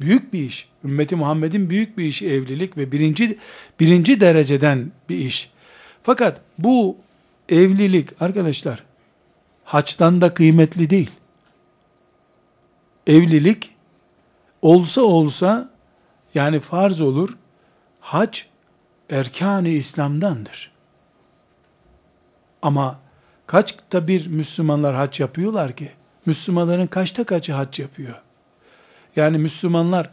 Büyük bir iş. Ümmeti Muhammed'in büyük bir işi evlilik ve birinci, birinci dereceden bir iş. Fakat bu evlilik arkadaşlar haçtan da kıymetli değil. Evlilik olsa olsa yani farz olur. Hac erkan-ı İslam'dandır. Ama kaçta bir Müslümanlar hac yapıyorlar ki? Müslümanların kaçta kaçı hac yapıyor? Yani Müslümanlar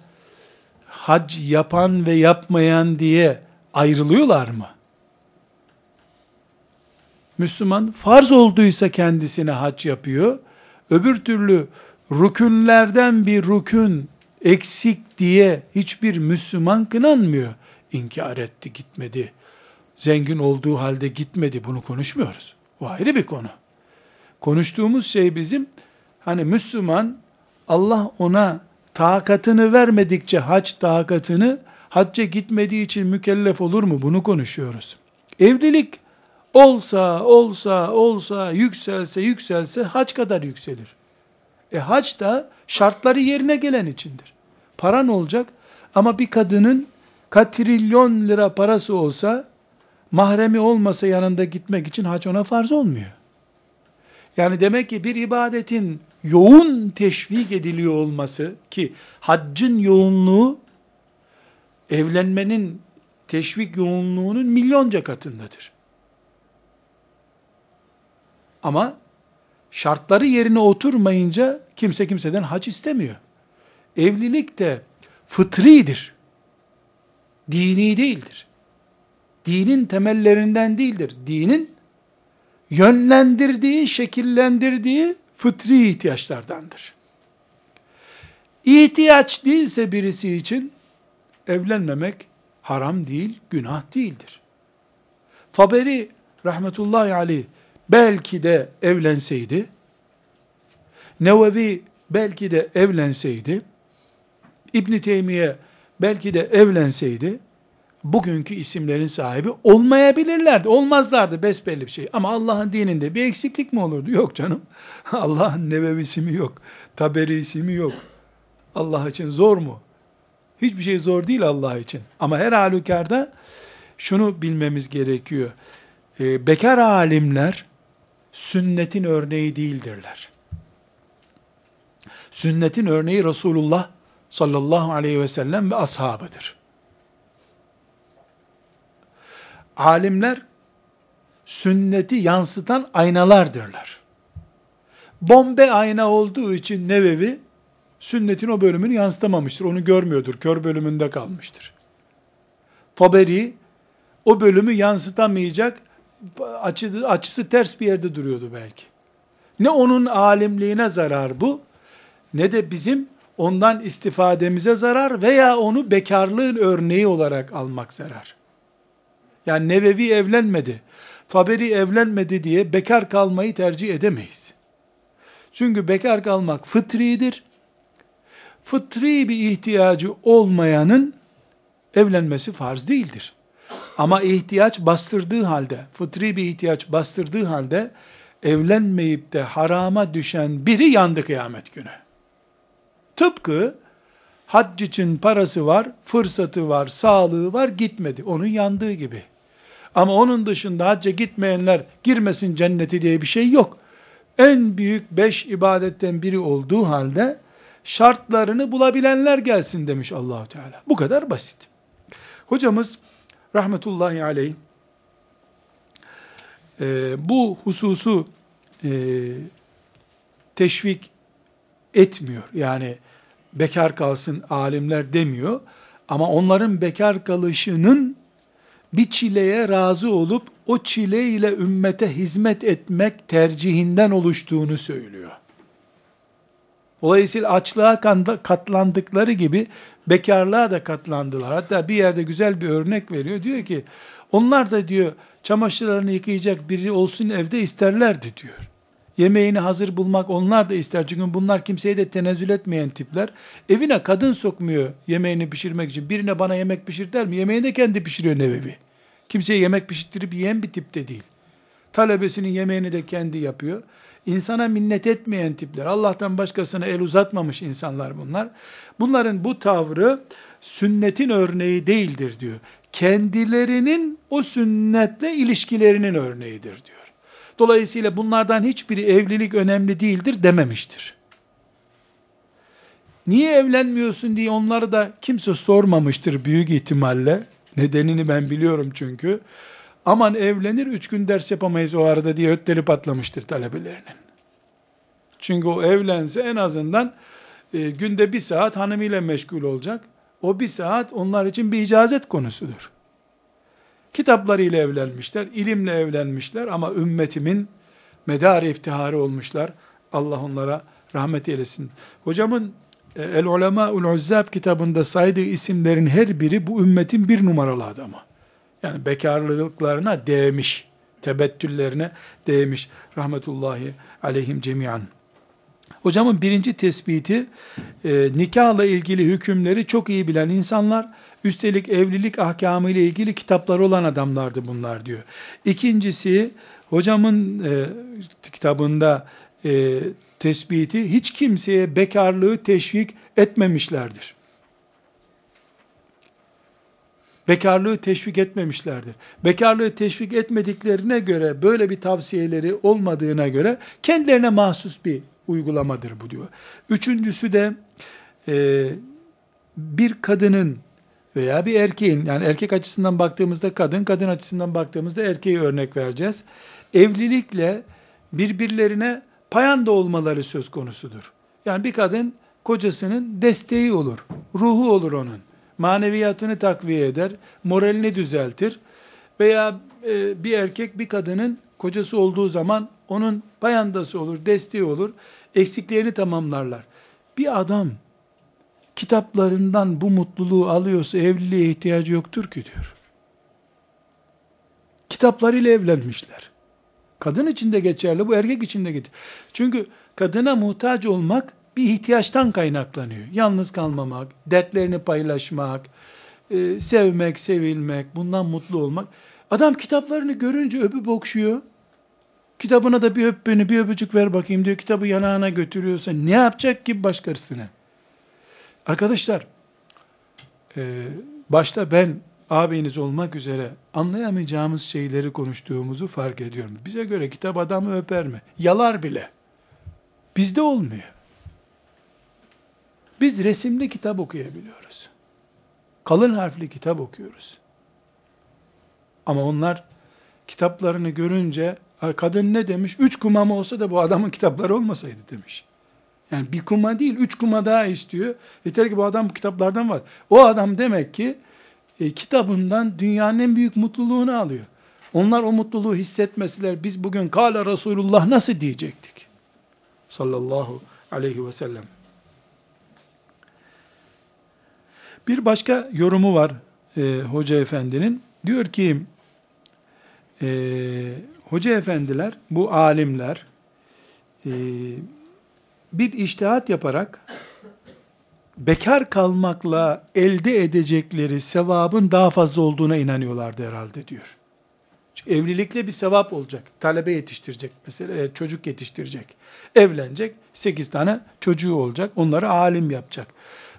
hac yapan ve yapmayan diye ayrılıyorlar mı? Müslüman farz olduysa kendisine hac yapıyor. Öbür türlü rükünlerden bir rükün eksik diye hiçbir Müslüman kınanmıyor. İnkar etti gitmedi. Zengin olduğu halde gitmedi bunu konuşmuyoruz. O ayrı bir konu. Konuştuğumuz şey bizim hani Müslüman Allah ona takatını vermedikçe hac takatını hacca gitmediği için mükellef olur mu? Bunu konuşuyoruz. Evlilik olsa olsa olsa yükselse yükselse hac kadar yükselir. E hac da şartları yerine gelen içindir. Paran olacak ama bir kadının katrilyon lira parası olsa mahremi olmasa yanında gitmek için hac ona farz olmuyor. Yani demek ki bir ibadetin yoğun teşvik ediliyor olması ki haccın yoğunluğu evlenmenin teşvik yoğunluğunun milyonca katındadır. Ama şartları yerine oturmayınca kimse kimseden hac istemiyor. Evlilik de fıtridir. Dini değildir. Dinin temellerinden değildir. Dinin yönlendirdiği, şekillendirdiği fıtri ihtiyaçlardandır. İhtiyaç değilse birisi için evlenmemek haram değil, günah değildir. Taberi rahmetullahi aleyh belki de evlenseydi, Nevevi belki de evlenseydi, İbn Teymiye belki de evlenseydi, bugünkü isimlerin sahibi olmayabilirlerdi. Olmazlardı besbelli bir şey. Ama Allah'ın dininde bir eksiklik mi olurdu? Yok canım. Allah'ın Nevevisi mi yok? Taberisi mi yok? Allah için zor mu? Hiçbir şey zor değil Allah için. Ama her halükarda şunu bilmemiz gerekiyor. Ee, bekar alimler sünnetin örneği değildirler. Sünnetin örneği Resulullah sallallahu aleyhi ve sellem ve ashabıdır. Alimler sünneti yansıtan aynalardırlar. Bombe ayna olduğu için Nevevi sünnetin o bölümünü yansıtamamıştır. Onu görmüyordur. Kör bölümünde kalmıştır. Taberi o bölümü yansıtamayacak açı, açısı ters bir yerde duruyordu belki. Ne onun alimliğine zarar bu ne de bizim ondan istifademize zarar veya onu bekarlığın örneği olarak almak zarar. Yani Nevevi evlenmedi, Taberi evlenmedi diye bekar kalmayı tercih edemeyiz. Çünkü bekar kalmak fıtridir. Fıtri bir ihtiyacı olmayanın evlenmesi farz değildir. Ama ihtiyaç bastırdığı halde, fıtri bir ihtiyaç bastırdığı halde evlenmeyip de harama düşen biri yandı kıyamet günü. Tıpkı hac için parası var, fırsatı var, sağlığı var, gitmedi. Onun yandığı gibi. Ama onun dışında hacca gitmeyenler girmesin cenneti diye bir şey yok. En büyük beş ibadetten biri olduğu halde şartlarını bulabilenler gelsin demiş allah Teala. Bu kadar basit. Hocamız rahmetullahi aleyh e, bu hususu e, teşvik etmiyor. Yani bekar kalsın alimler demiyor. Ama onların bekar kalışının bir çileye razı olup o çile ile ümmete hizmet etmek tercihinden oluştuğunu söylüyor. Dolayısıyla açlığa katlandıkları gibi bekarlığa da katlandılar. Hatta bir yerde güzel bir örnek veriyor. Diyor ki onlar da diyor çamaşırlarını yıkayacak biri olsun evde isterlerdi diyor. Yemeğini hazır bulmak onlar da ister. Çünkü bunlar kimseye de tenezzül etmeyen tipler. Evine kadın sokmuyor yemeğini pişirmek için. Birine bana yemek pişir der mi? Yemeğini de kendi pişiriyor nevevi. Kimseye yemek pişirttirip yiyen bir tip de değil. Talebesinin yemeğini de kendi yapıyor. İnsana minnet etmeyen tipler. Allah'tan başkasına el uzatmamış insanlar bunlar. Bunların bu tavrı sünnetin örneği değildir diyor. Kendilerinin o sünnetle ilişkilerinin örneğidir diyor. Dolayısıyla bunlardan hiçbiri evlilik önemli değildir dememiştir. Niye evlenmiyorsun diye onları da kimse sormamıştır büyük ihtimalle. Nedenini ben biliyorum çünkü. Aman evlenir üç gün ders yapamayız o arada diye ötleri patlamıştır talebelerinin. Çünkü o evlense en azından e, günde bir saat hanımıyla meşgul olacak. O bir saat onlar için bir icazet konusudur. Kitaplarıyla evlenmişler, ilimle evlenmişler ama ümmetimin medar iftiharı olmuşlar. Allah onlara rahmet eylesin. Hocamın El Ulema Ul Uzzab kitabında saydığı isimlerin her biri bu ümmetin bir numaralı adamı. Yani bekarlılıklarına değmiş, tebettüllerine değmiş. Rahmetullahi aleyhim cemiyan. Hocamın birinci tespiti e, nikahla ilgili hükümleri çok iyi bilen insanlar, üstelik evlilik ahkamı ile ilgili kitapları olan adamlardı bunlar diyor. İkincisi hocamın e, kitabında e, tespiti hiç kimseye bekarlığı teşvik etmemişlerdir. Bekarlığı teşvik etmemişlerdir. Bekarlığı teşvik etmediklerine göre böyle bir tavsiyeleri olmadığına göre kendilerine mahsus bir uygulamadır bu diyor. Üçüncüsü de e, bir kadının veya bir erkeğin yani erkek açısından baktığımızda kadın, kadın açısından baktığımızda erkeği örnek vereceğiz. Evlilikle birbirlerine payanda olmaları söz konusudur. Yani bir kadın kocasının desteği olur, ruhu olur onun. Maneviyatını takviye eder, moralini düzeltir. Veya e, bir erkek bir kadının kocası olduğu zaman onun payandası olur, desteği olur, eksiklerini tamamlarlar. Bir adam kitaplarından bu mutluluğu alıyorsa evliliğe ihtiyacı yoktur ki diyor. Kitaplarıyla evlenmişler. Kadın için de geçerli, bu erkek için de geçerli. Çünkü kadına muhtaç olmak bir ihtiyaçtan kaynaklanıyor. Yalnız kalmamak, dertlerini paylaşmak, e, sevmek, sevilmek, bundan mutlu olmak. Adam kitaplarını görünce öpüp okşuyor. Kitabına da bir öp beni, bir öpücük ver bakayım diyor. Kitabı yanağına götürüyorsa ne yapacak ki başkasına? Arkadaşlar, e, başta ben abiniz olmak üzere anlayamayacağımız şeyleri konuştuğumuzu fark ediyorum. Bize göre kitap adamı öper mi? Yalar bile. Bizde olmuyor. Biz resimli kitap okuyabiliyoruz. Kalın harfli kitap okuyoruz. Ama onlar kitaplarını görünce kadın ne demiş? Üç kumam olsa da bu adamın kitapları olmasaydı demiş. Yani bir kuma değil, üç kuma daha istiyor. Yeter ki bu adam bu kitaplardan var. O adam demek ki e, kitabından dünyanın en büyük mutluluğunu alıyor. Onlar o mutluluğu hissetmeseler biz bugün Kale Resulullah nasıl diyecektik? Sallallahu aleyhi ve sellem. Bir başka yorumu var e, Hoca Efendi'nin. Diyor ki e, Hoca Efendiler, bu alimler e, bir iştihat yaparak bekar kalmakla elde edecekleri sevabın daha fazla olduğuna inanıyorlardı herhalde diyor. Çünkü evlilikle bir sevap olacak. Talebe yetiştirecek. Mesela e, çocuk yetiştirecek. Evlenecek. Sekiz tane çocuğu olacak. Onları alim yapacak.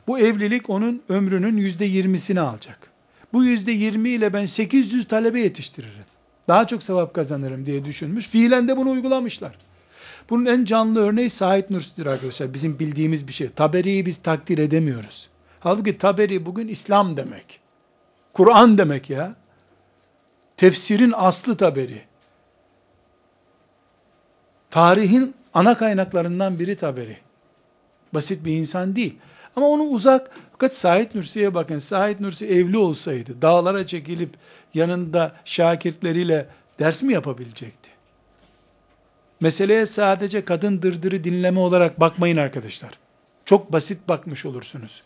Bu evlilik onun ömrünün yüzde yirmisini alacak. Bu yüzde yirmi ile ben 800 talebe yetiştiririm. Daha çok sevap kazanırım diye düşünmüş. Fiilen de bunu uygulamışlar. Bunun en canlı örneği Said Nursi'dir arkadaşlar. Bizim bildiğimiz bir şey. Taberi'yi biz takdir edemiyoruz. Halbuki Taberi bugün İslam demek. Kur'an demek ya. Tefsirin aslı Taberi. Tarihin ana kaynaklarından biri Taberi. Basit bir insan değil. Ama onu uzak, fakat Said Nursi'ye bakın. Said Nursi evli olsaydı, dağlara çekilip yanında şakirtleriyle ders mi yapabilecekti? Meseleye sadece kadın dırdırı dinleme olarak bakmayın arkadaşlar. Çok basit bakmış olursunuz.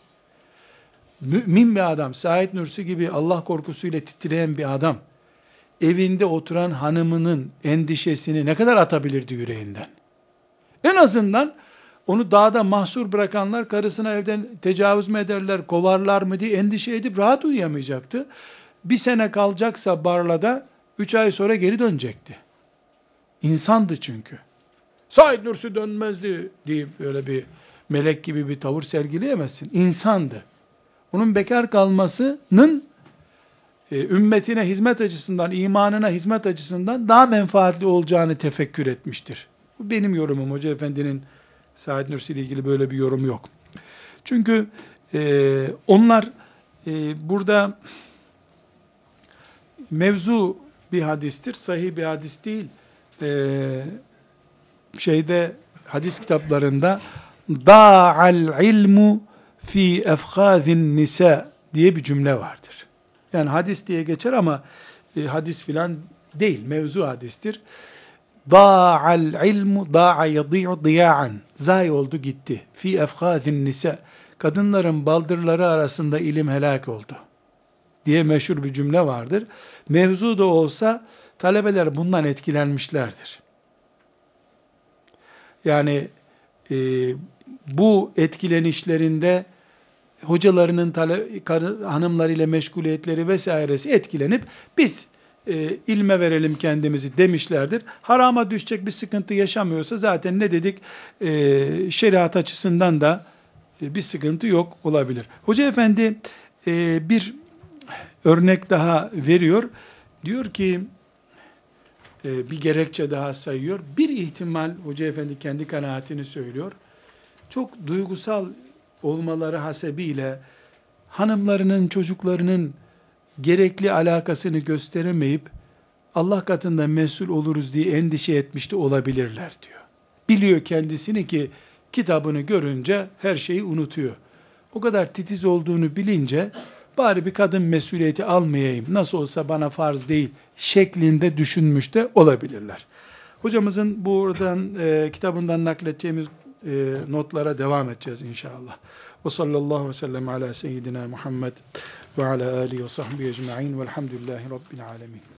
Mümin bir adam, Said Nursi gibi Allah korkusuyla titreyen bir adam, evinde oturan hanımının endişesini ne kadar atabilirdi yüreğinden? En azından onu dağda mahsur bırakanlar karısına evden tecavüz mü ederler, kovarlar mı diye endişe edip rahat uyuyamayacaktı. Bir sene kalacaksa Barla'da, üç ay sonra geri dönecekti. İnsandı çünkü. Said Nursi dönmezdi deyip öyle bir melek gibi bir tavır sergileyemezsin. İnsandı. Onun bekar kalmasının e, ümmetine hizmet açısından, imanına hizmet açısından daha menfaatli olacağını tefekkür etmiştir. Bu benim yorumum. Hoca Efendi'nin Said Nursi ile ilgili böyle bir yorum yok. Çünkü e, onlar e, burada mevzu bir hadistir, sahih bir hadis değil. E, şeyde hadis kitaplarında da'al ilmu fi efkhazin nisa diye bir cümle vardır. Yani hadis diye geçer ama e, hadis filan değil, mevzu hadistir. Da'al ilmu da'a yadi'u diya'an. Zay oldu gitti. Fi efkhazin nisa. Kadınların baldırları arasında ilim helak oldu. Diye meşhur bir cümle vardır. Mevzu da olsa talebeler bundan etkilenmişlerdir. Yani e, bu etkilenişlerinde hocalarının tale, karı, hanımlarıyla meşguliyetleri vesairesi etkilenip biz e, ilme verelim kendimizi demişlerdir. Harama düşecek bir sıkıntı yaşamıyorsa zaten ne dedik e, şeriat açısından da e, bir sıkıntı yok olabilir. Hoca efendi e, bir örnek daha veriyor. Diyor ki bir gerekçe daha sayıyor. Bir ihtimal hoca efendi kendi kanaatini söylüyor. Çok duygusal olmaları hasebiyle hanımlarının, çocuklarının gerekli alakasını gösteremeyip Allah katında mesul oluruz diye endişe etmiş de olabilirler diyor. Biliyor kendisini ki kitabını görünce her şeyi unutuyor. O kadar titiz olduğunu bilince bari bir kadın mesuliyeti almayayım nasıl olsa bana farz değil şeklinde düşünmüş de olabilirler. Hocamızın buradan e, kitabından nakledeceğimiz e, notlara devam edeceğiz inşallah. Ve sallallahu aleyhi ve sellem ala seyyidina Muhammed ve ala alihi ve sahbihi ecma'in velhamdülillahi rabbil alemin.